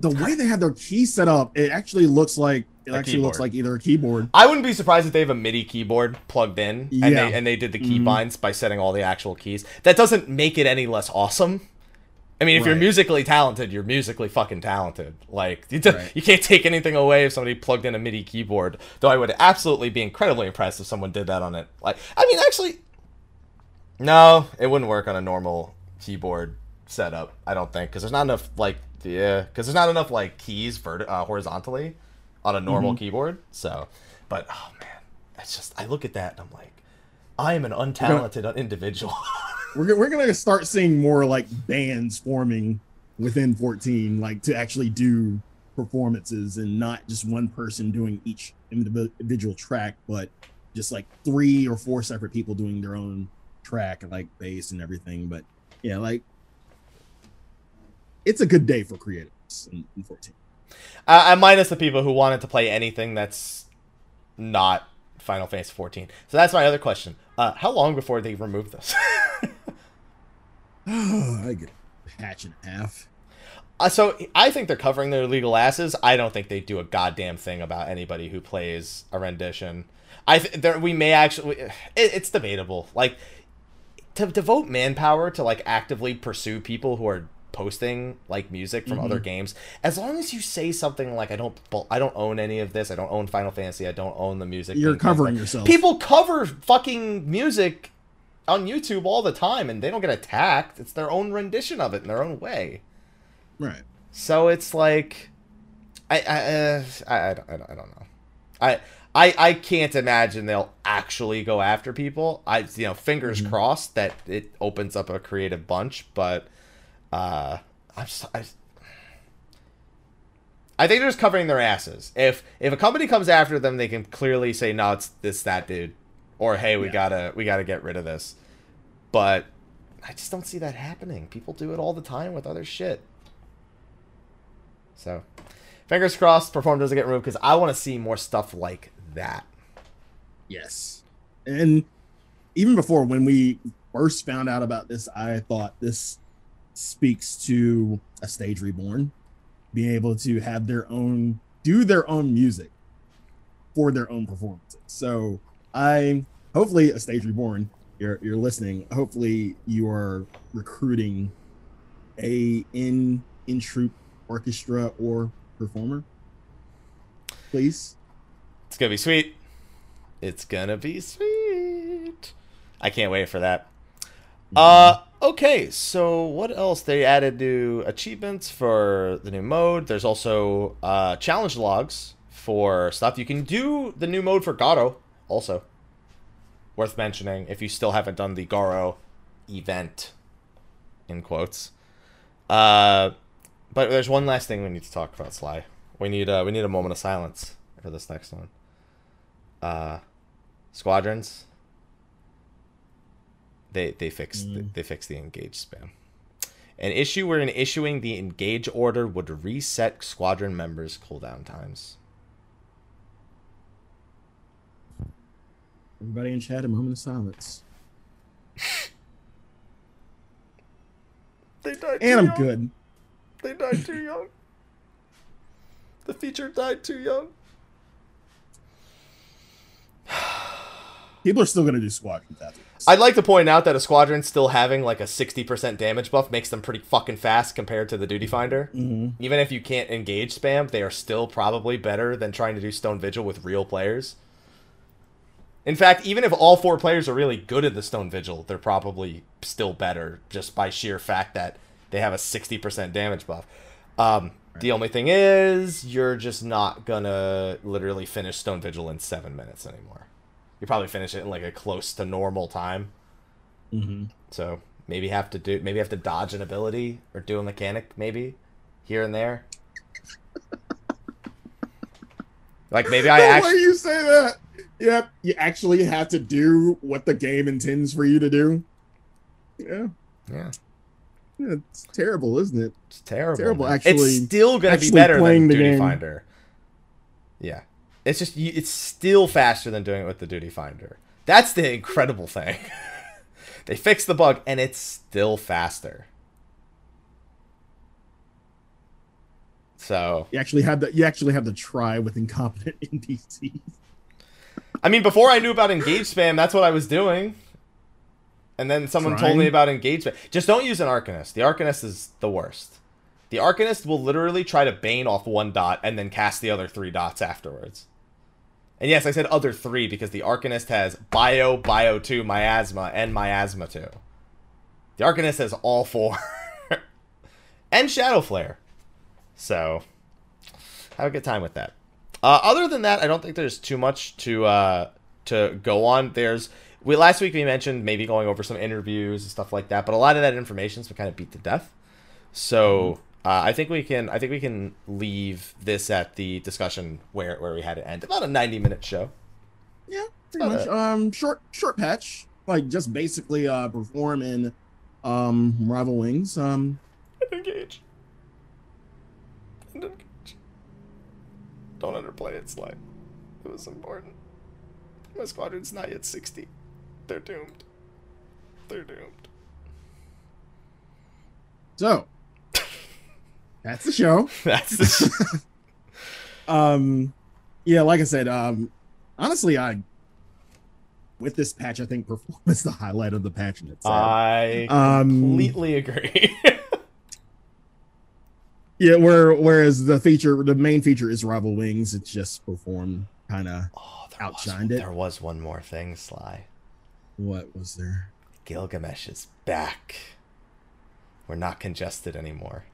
the way they had their key set up it actually looks like it A actually looks like either a keyboard I wouldn't be surprised if they have a MIDI keyboard plugged in, and Yeah. they and they did the key Mhm. binds by setting all the actual keys. That doesn't make it any less awesome. I mean, if you're musically talented, you're musically fucking talented. Like you, Right. you can't take anything away if somebody plugged in a MIDI keyboard. Though I would absolutely be incredibly impressed if someone did that on it. Like, I mean, actually, no, it wouldn't work on a normal keyboard setup. I don't think because there's not enough like yeah, because there's not enough like keys vert- uh, horizontally on a normal Mm-hmm. keyboard. So, but oh man, it's just I look at that and I'm like, I am an untalented individual. we're, we're gonna start seeing more like bands forming within 14 like to actually do performances and not just one person doing each individual track but just like three or four separate people doing their own track like bass and everything but yeah like it's a good day for creatives in, in 14 I, I'm minus the people who wanted to play anything that's not Final Fantasy 14. So that's my other question. Uh, how long before they remove this? i get a patch and a half Uh, so I think they're covering their legal asses. I don't think they do a goddamn thing about anybody who plays a rendition. I th- there we may actually. It, it's debatable. Like to devote manpower to like actively pursue people who are posting like music from Mhm. other games, as long as you say something like I don't I don't own any of this, I don't own Final Fantasy, I don't own the music. You're being played by-" covering yourself. People cover fucking music on YouTube all the time and they don't get attacked. It's their own rendition of it in their own way. right. So it's like, I I uh, I, I, don't, I don't know. I I I can't imagine they'll actually go after people. I you know fingers Mhm. crossed that it opens up a creative bunch, but uh, I'm just, I. I think they're just covering their asses. If if a company comes after them, they can clearly say, "No, it's this that dude," or "Hey, we Yeah. gotta we gotta get rid of this." But I just don't see that happening. People do it all the time with other shit. So, fingers crossed, Perform doesn't get removed because I want to see more stuff like that. Yes. And even before when we first found out about this, I thought this speaks to a stage reborn being able to have their own do their own music for their own performances. So I hopefully a stage reborn, you're you're listening. Hopefully you are recruiting a in in troop orchestra or performer. Please. It's gonna be sweet. It's gonna be sweet. I can't wait for that. Uh, okay. So what else? They added new achievements for the new mode. There's also uh challenge logs for stuff. You can do the new mode for Garo. Also, worth mentioning if you still haven't done the Garo event, in quotes. Uh, but there's one last thing we need to talk about, Sly. We need uh we need a moment of silence for this next one. Uh, squadrons. They they fixed Mm. they fixed the engage spam. An issue wherein issuing the engage order would reset squadron members' cooldown times. Everybody in chat, a moment of silence. They died And I'm good. They died too young. The feature died too young. People are still gonna do squadrons after this. I'd like to point out that a squadron still having like a 60% damage buff makes them pretty fucking fast compared to the duty finder. Mhm. Even if you can't engage spam, they are still probably better than trying to do Stone Vigil with real players. In fact, even if all four players are really good at the Stone Vigil, they're probably still better just by sheer fact that they have a 60% damage buff. Um, The only thing is, you're just not gonna literally finish Stone Vigil in seven minutes anymore. You probably finish it in like a close to normal time. Mhm. So maybe have to do maybe have to dodge an ability or do a mechanic maybe here and there. like maybe I actually you say that. Yep, you actually have to do what the game intends for you to do. Yeah, yeah, yeah, it's terrible, isn't it? it's terrible. Terrible, man. actually- it's still gonna be better playing than the Duty game. Finder. Yeah, it's just you- it's still faster than doing it with the Duty Finder. That's the incredible thing. they fixed the bug and it's still faster. So You actually have to. You actually have to try with incompetent NPCs. I mean, before I knew about engage spam, that's what I was doing. And then someone told me about engage spam. Just don't use an Arcanist. The Arcanist is the worst. The Arcanist will literally try to bane off one dot and then cast the other three dots afterwards. And yes, I said other three because the Arcanist has Bio, Bio 2, Miasma, and Miasma 2. The Arcanist has all four. and Shadow Flare. So, have a good time with that. Uh, other than that, I don't think there's too much to uh, to go on. There's we last week we mentioned maybe going over some interviews and stuff like that, but a lot of that information's been kind of beat to death. So uh, I think we can I think we can leave this at the discussion where where we had it end. About a 90 minute show. Yeah, pretty much. Um, short, short patch. Like just basically uh perform in um rival wings. Um, Engage. And engage. Don't underplay it, Slide. It was important. My squadron's not yet 60. They're doomed. They're doomed. so that's the show. That's the Um, yeah, like I said, um, honestly, I with this patch, I think performance the highlight of the patch in itself. I Um, completely agree. Yeah, where whereas the feature, the main feature is Rival Wings. It's just performed kind of. Oh, Outshined was, it. There was one more thing, Sly. What was there? Gilgamesh is back. We're not congested anymore.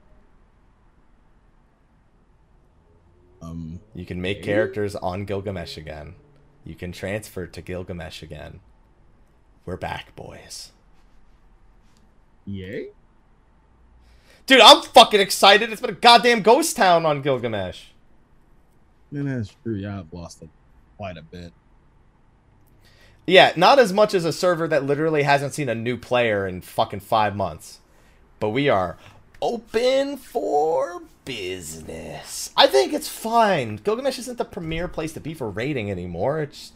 Um, You can make characters on Gilgamesh again. You can transfer to Gilgamesh again. We're back, boys. yay. Dude, I'm fucking excited. It's been a goddamn ghost town on Gilgamesh. And that's true. Yeah, I've lost it quite a bit. Yeah, not as much as a server that literally hasn't seen a new player in fucking five months. But we are open for business. I think it's fine. Gilgamesh isn't the premier place to be for raiding anymore. It's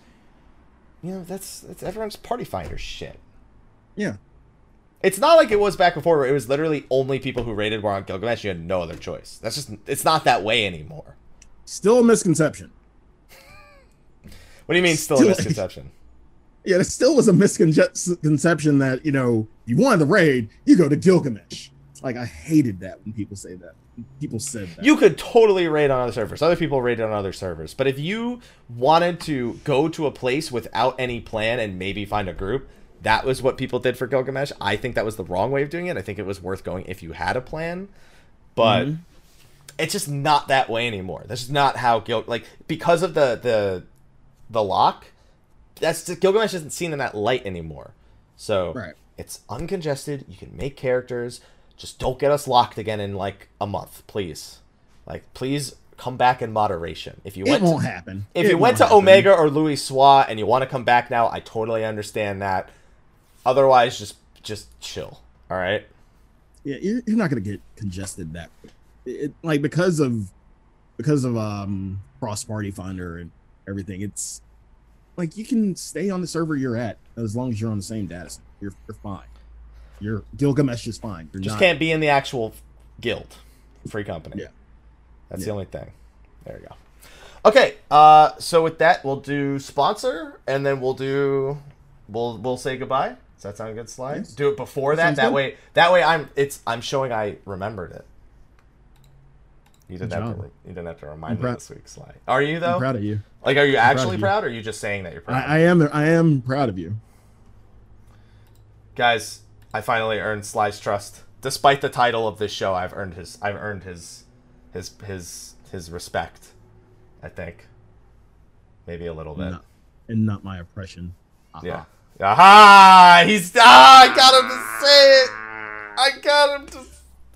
you know, that's that's everyone's party finder shit. Yeah. It's not like it was back before where it was literally only people who raided were on Gilgamesh. You had no other choice. That's just it's not that way anymore. Still a misconception. What do you mean still a misconception? Yeah, it still was a misconception that you know you wanted the raid, you go to Gilgamesh. Like I hated that when people say that. People said that. You could totally raid on other servers. Other people raided on other servers. But if you wanted to go to a place without any plan and maybe find a group, that was what people did for Gilgamesh. I think that was the wrong way of doing it. I think it was worth going if you had a plan. But Mhm. it's just not that way anymore. That's just not how Gil like because of the the the lock. That's just, Gilgamesh isn't seen in that light anymore. So Right. it's uncongested. You can make characters. Just don't get us locked again in like a month, please. Like, please come back in moderation. If you it went, won't to, happen. if It you went to happen. Omega or Louisoix and you want to come back now, I totally understand that. Otherwise, just just chill. All right. yeah, you're, not gonna get congested that quick. It, like because of because of um cross party finder and everything. It's like you can stay on the server you're at as long as you're on the same data set. You're you're fine. Your Gilgamesh is fine. You're Just not, can't be in the actual guild, free company. Yeah. That's the only thing. There you go. Okay, uh, so with that, we'll do sponsor, and then we'll do, we'll we'll say goodbye. Does that sound good, Sly? Yes. Do it before that. Sounds That way, that way, I'm it's I'm showing I remembered it. You didn't have to. You didn't have to remind I'm me proud- this week, Sly. Are you though? I'm proud of you. Like, are you proud of actually you. proud, or are you just saying that you're proud? I, I am I am proud of you. guys i finally earned sly's trust despite the title of this show i've earned his i've earned his his his his respect i think maybe a little bit Not, and not my oppression. Uh-huh. yeah aha he's ah, i got him to say it i got him to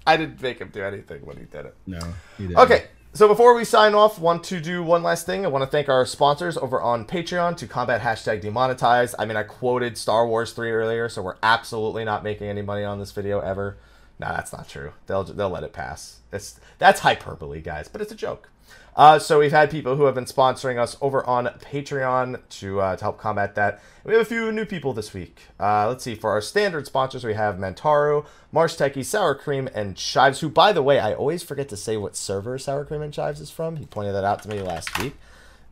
i didn't make him do anything when he did it No. you didn't. Okay, so before we sign off, want to do one last thing. I want to thank our sponsors over on Patreon to combat hashtag demonetized. I mean, I quoted Star Wars 3 earlier, so we're absolutely not making any money on this video ever. No, that's not true. They'll they'll let it pass. It's that's hyperbole, guys, but it's a joke. Uh, so we've had people who have been sponsoring us over on Patreon to uh, to help combat that. We have a few new people this week. Uh, let's see. For our standard sponsors, we have Mantaro, Marsh Techie, Sour Cream, and Chives. Who, by the way, I always forget to say what server Sour Cream and Chives is from. He pointed that out to me last week,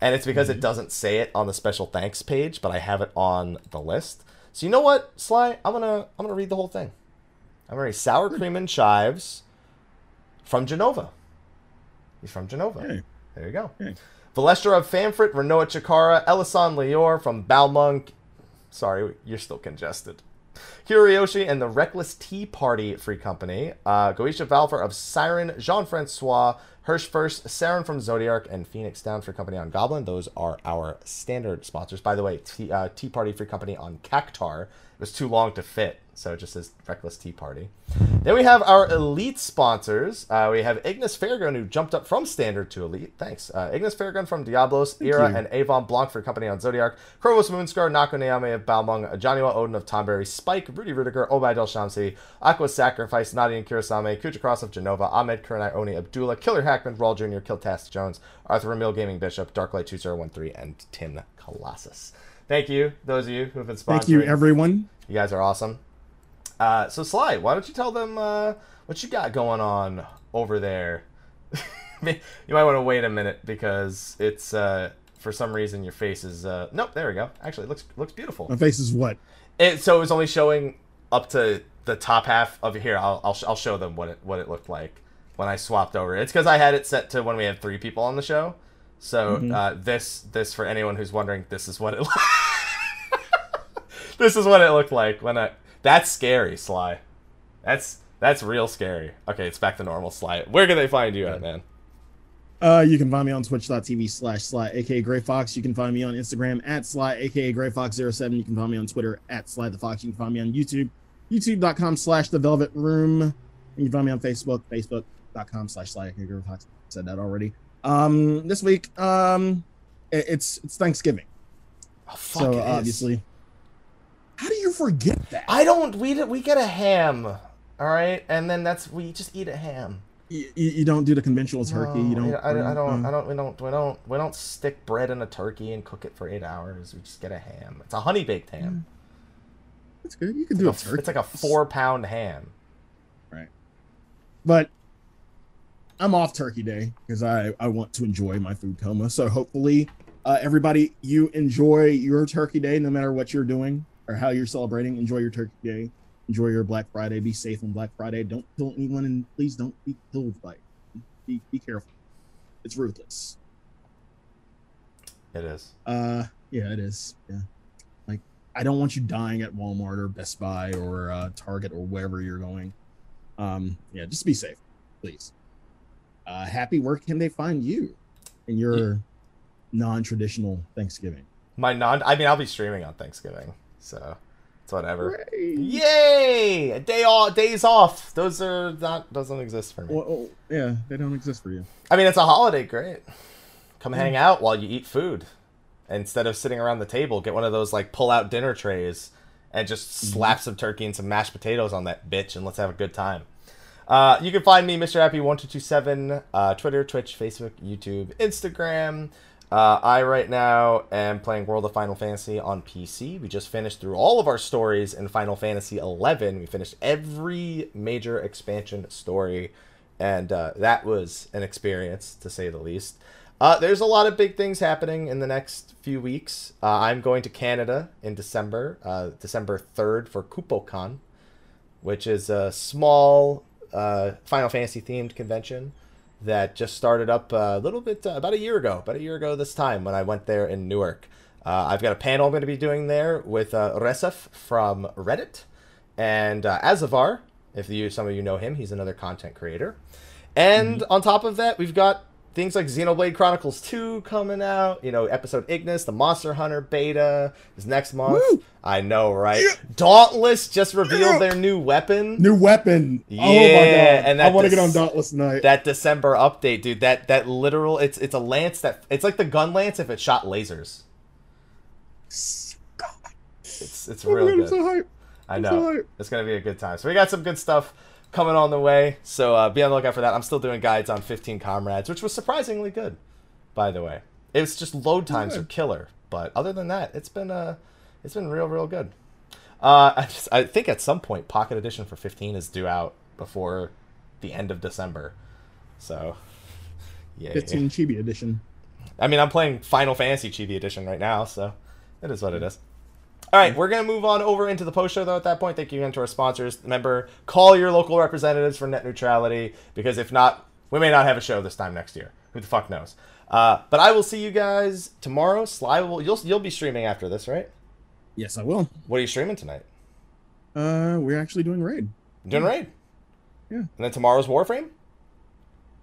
and it's because it doesn't say it on the special thanks page, but I have it on the list. So you know what, Sly? I'm gonna I'm gonna read the whole thing. I'm gonna read Sour Cream and Chives from Jenova. He's from Jenova. Hey. There you go. Hey. Valestra of Famfrit, Renoa Chikara, Elisan Lior from Balmung. Sorry, you're still congested. Kiriyoshi and the Reckless Tea Party Free Company. Uh, Goisha Valfer of Siren, Jean Francois, Hirsch First, Saren from Zodiac, and Phoenix Down Free Company on Goblin. Those are our standard sponsors. By the way, Tea, uh, tea Party Free Company on Cactuar. It was too long to fit, so it just says Reckless Tea Party. Then we have our elite sponsors. Uh, we have Ignis Fairgun, who jumped up from standard to elite. Thanks. Uh, Ignis Fairgun from Diabolos, Era, you. and Avon Blanc for company on Zodiac. Krovos Moonscar, Nako Neame of Balmung, Johnnywa Odin of Tonberry, Spike, Rudy Rudiger, Obai Del Shamsi, Aqua Sacrifice, Nadia and Kurosame, Kuja of Jenova, Ahmed Kuranai Oni Abdullah, Killer Hackman, Rawl Jr., Kiltast Jones, Arthur Ramil Gaming Bishop, Darklight 2013, and Tim Colossus. Thank you, those of you who have been sponsoring. Thank you, everyone. You guys are awesome. Uh, so Sly, why don't you tell them uh, what you got going on over there? you might want to wait a minute because it's uh, for some reason your face is uh, nope. There we go. Actually, it looks looks beautiful. My face is what? It, so it was only showing up to the top half of here. I'll I'll, sh- I'll show them what it what it looked like. when I swapped over. It's because I had it set to when we had three people on the show. So Mhm. uh, this this for anyone who's wondering, this is what it. this is what it looked like when I. That's scary, Sly. That's that's real scary. Okay, it's back to normal, Sly. Where can they find you at, man? Uh, you can find me on twitch.tv slash sly aka Gray Fox. You can find me on Instagram at sly aka Gray Fox07. You can find me on Twitter at sly the fox. You can find me on YouTube, youtube.com slash the velvet room. And you can find me on Facebook, facebook.com slash sly aka Gray Fox. Said that already. Um, this week, um, it- it's it's Thanksgiving, Oh, fuck, so obviously, how do you forget that? I don't. We we get a ham, all right, and then that's we just eat a ham. you, you don't do the conventional turkey. you don't. I, I don't. uh, I don't. We don't. We don't. We don't stick bread in a turkey and cook it for eight hours. We just get a ham. It's a honey baked ham. That's good. You can do a It's, a- turkey. it's like a four pound ham. Right. But I'm off Turkey Day because I I want to enjoy my food coma. So hopefully, uh, everybody, you enjoy your Turkey Day, no matter what you're doing or how you're celebrating. Enjoy your Turkey Day. Enjoy your Black Friday. Be safe on Black Friday. Don't kill anyone, and please don't be killed by. It. Be be careful. It's ruthless. It is. Uh, yeah, it is. Yeah, like I don't want you dying at Walmart or Best Buy or uh, Target or wherever you're going. Um, yeah, just be safe, please. Uh, happy. Where can they find you in your non-traditional Thanksgiving? My non. I mean, I'll be streaming on Thanksgiving, so it's whatever. Hooray! Yay! A day off. Days off. Those are not. Doesn't exist for me. Well, oh, yeah, they don't exist for you. I mean, it's a holiday. Great. Come Mm. hang out while you eat food. Instead of sitting around the table, get one of those like pull out dinner trays and just Mm-hmm. slap some turkey and some mashed potatoes on that bitch and let's have a good time. Uh, you can find me, Mr. Happy1227, uh, Twitter, Twitch, Facebook, YouTube, Instagram. Uh, I right now am playing World of Final Fantasy on PC. We just finished through all of our stories in Final Fantasy 11. We finished every major expansion story, and uh, that was an experience to say the least. Uh, there's a lot of big things happening in the next few weeks. Uh, I'm going to Canada in December, uh, December 3rd for KupoCon, which is a small uh, Final Fantasy themed convention that just started up a little bit uh, about a year ago. About a year ago this time when I went there in Newark. Uh, I've got a panel I'm going to be doing there with uh, Resef from Reddit and uh, Azavar. If you some of you know him, he's another content creator. And on top of that, we've got things like Xenoblade Chronicles 2 coming out, you know, episode Ignis, the Monster Hunter beta is next month. Woo! I know, right? Yeah. Dauntless just revealed Yeah. their new weapon. New weapon. oh my Yeah, god! and I that want to get on Dauntless tonight. that December update, dude. That that literal it's it's a lance that it's like the gun lance if it shot lasers. It's it's Oh my God, I'm good. so hyped. I I'm know. so hyped. It's gonna be a good time. So we got some good stuff coming on the way. So uh, be on the lookout for that. I'm still doing guides on 15 comrades, which was surprisingly good, by the way. It was just load times are killer, but other than that, it's been uh, it's been real, real good. Uh, I just I think at some point Pocket Edition for 15 is due out before the end of December. So, yeah. 15 Chibi edition. I mean, I'm playing Final Fantasy Chibi Edition right now, so it is what it is. All right, we're gonna move on over into the post show though. At that point, thank you again to our sponsors. Remember, call your local representatives for net neutrality because if not, we may not have a show this time next year. Who the fuck knows? Uh, but I will see you guys tomorrow. Sly will you'll you'll be streaming after this, right? Yes, I will. What are you streaming tonight? Uh, we're actually doing raid. Doing raid. Yeah. And then tomorrow's Warframe.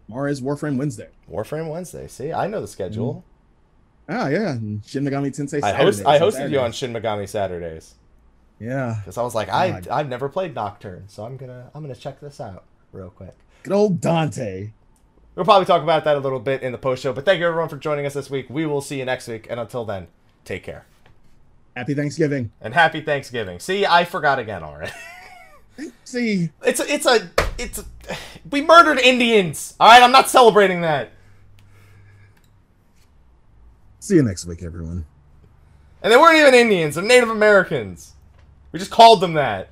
Tomorrow is Warframe Wednesday. Warframe Wednesday. See, I know the schedule. Ah, yeah. Shin Megami Tensei. I host I hosted you on Saturdays. Shin Megami Saturdays. Yeah. Because I was like, I God. I've never played Nocturne, so I'm gonna I'm gonna check this out real quick. Good old Dante. We'll probably talk about that a little bit in the post show. But thank you everyone for joining us this week. We will see you next week, and until then, take care Happy Thanksgiving. and happy Thanksgiving. See, I forgot again already. See, it's a, it's a it's a, we murdered Indians. All right, I'm not celebrating that. See you next week, everyone. And they weren't even Indians; they're Native Americans. We just called them that.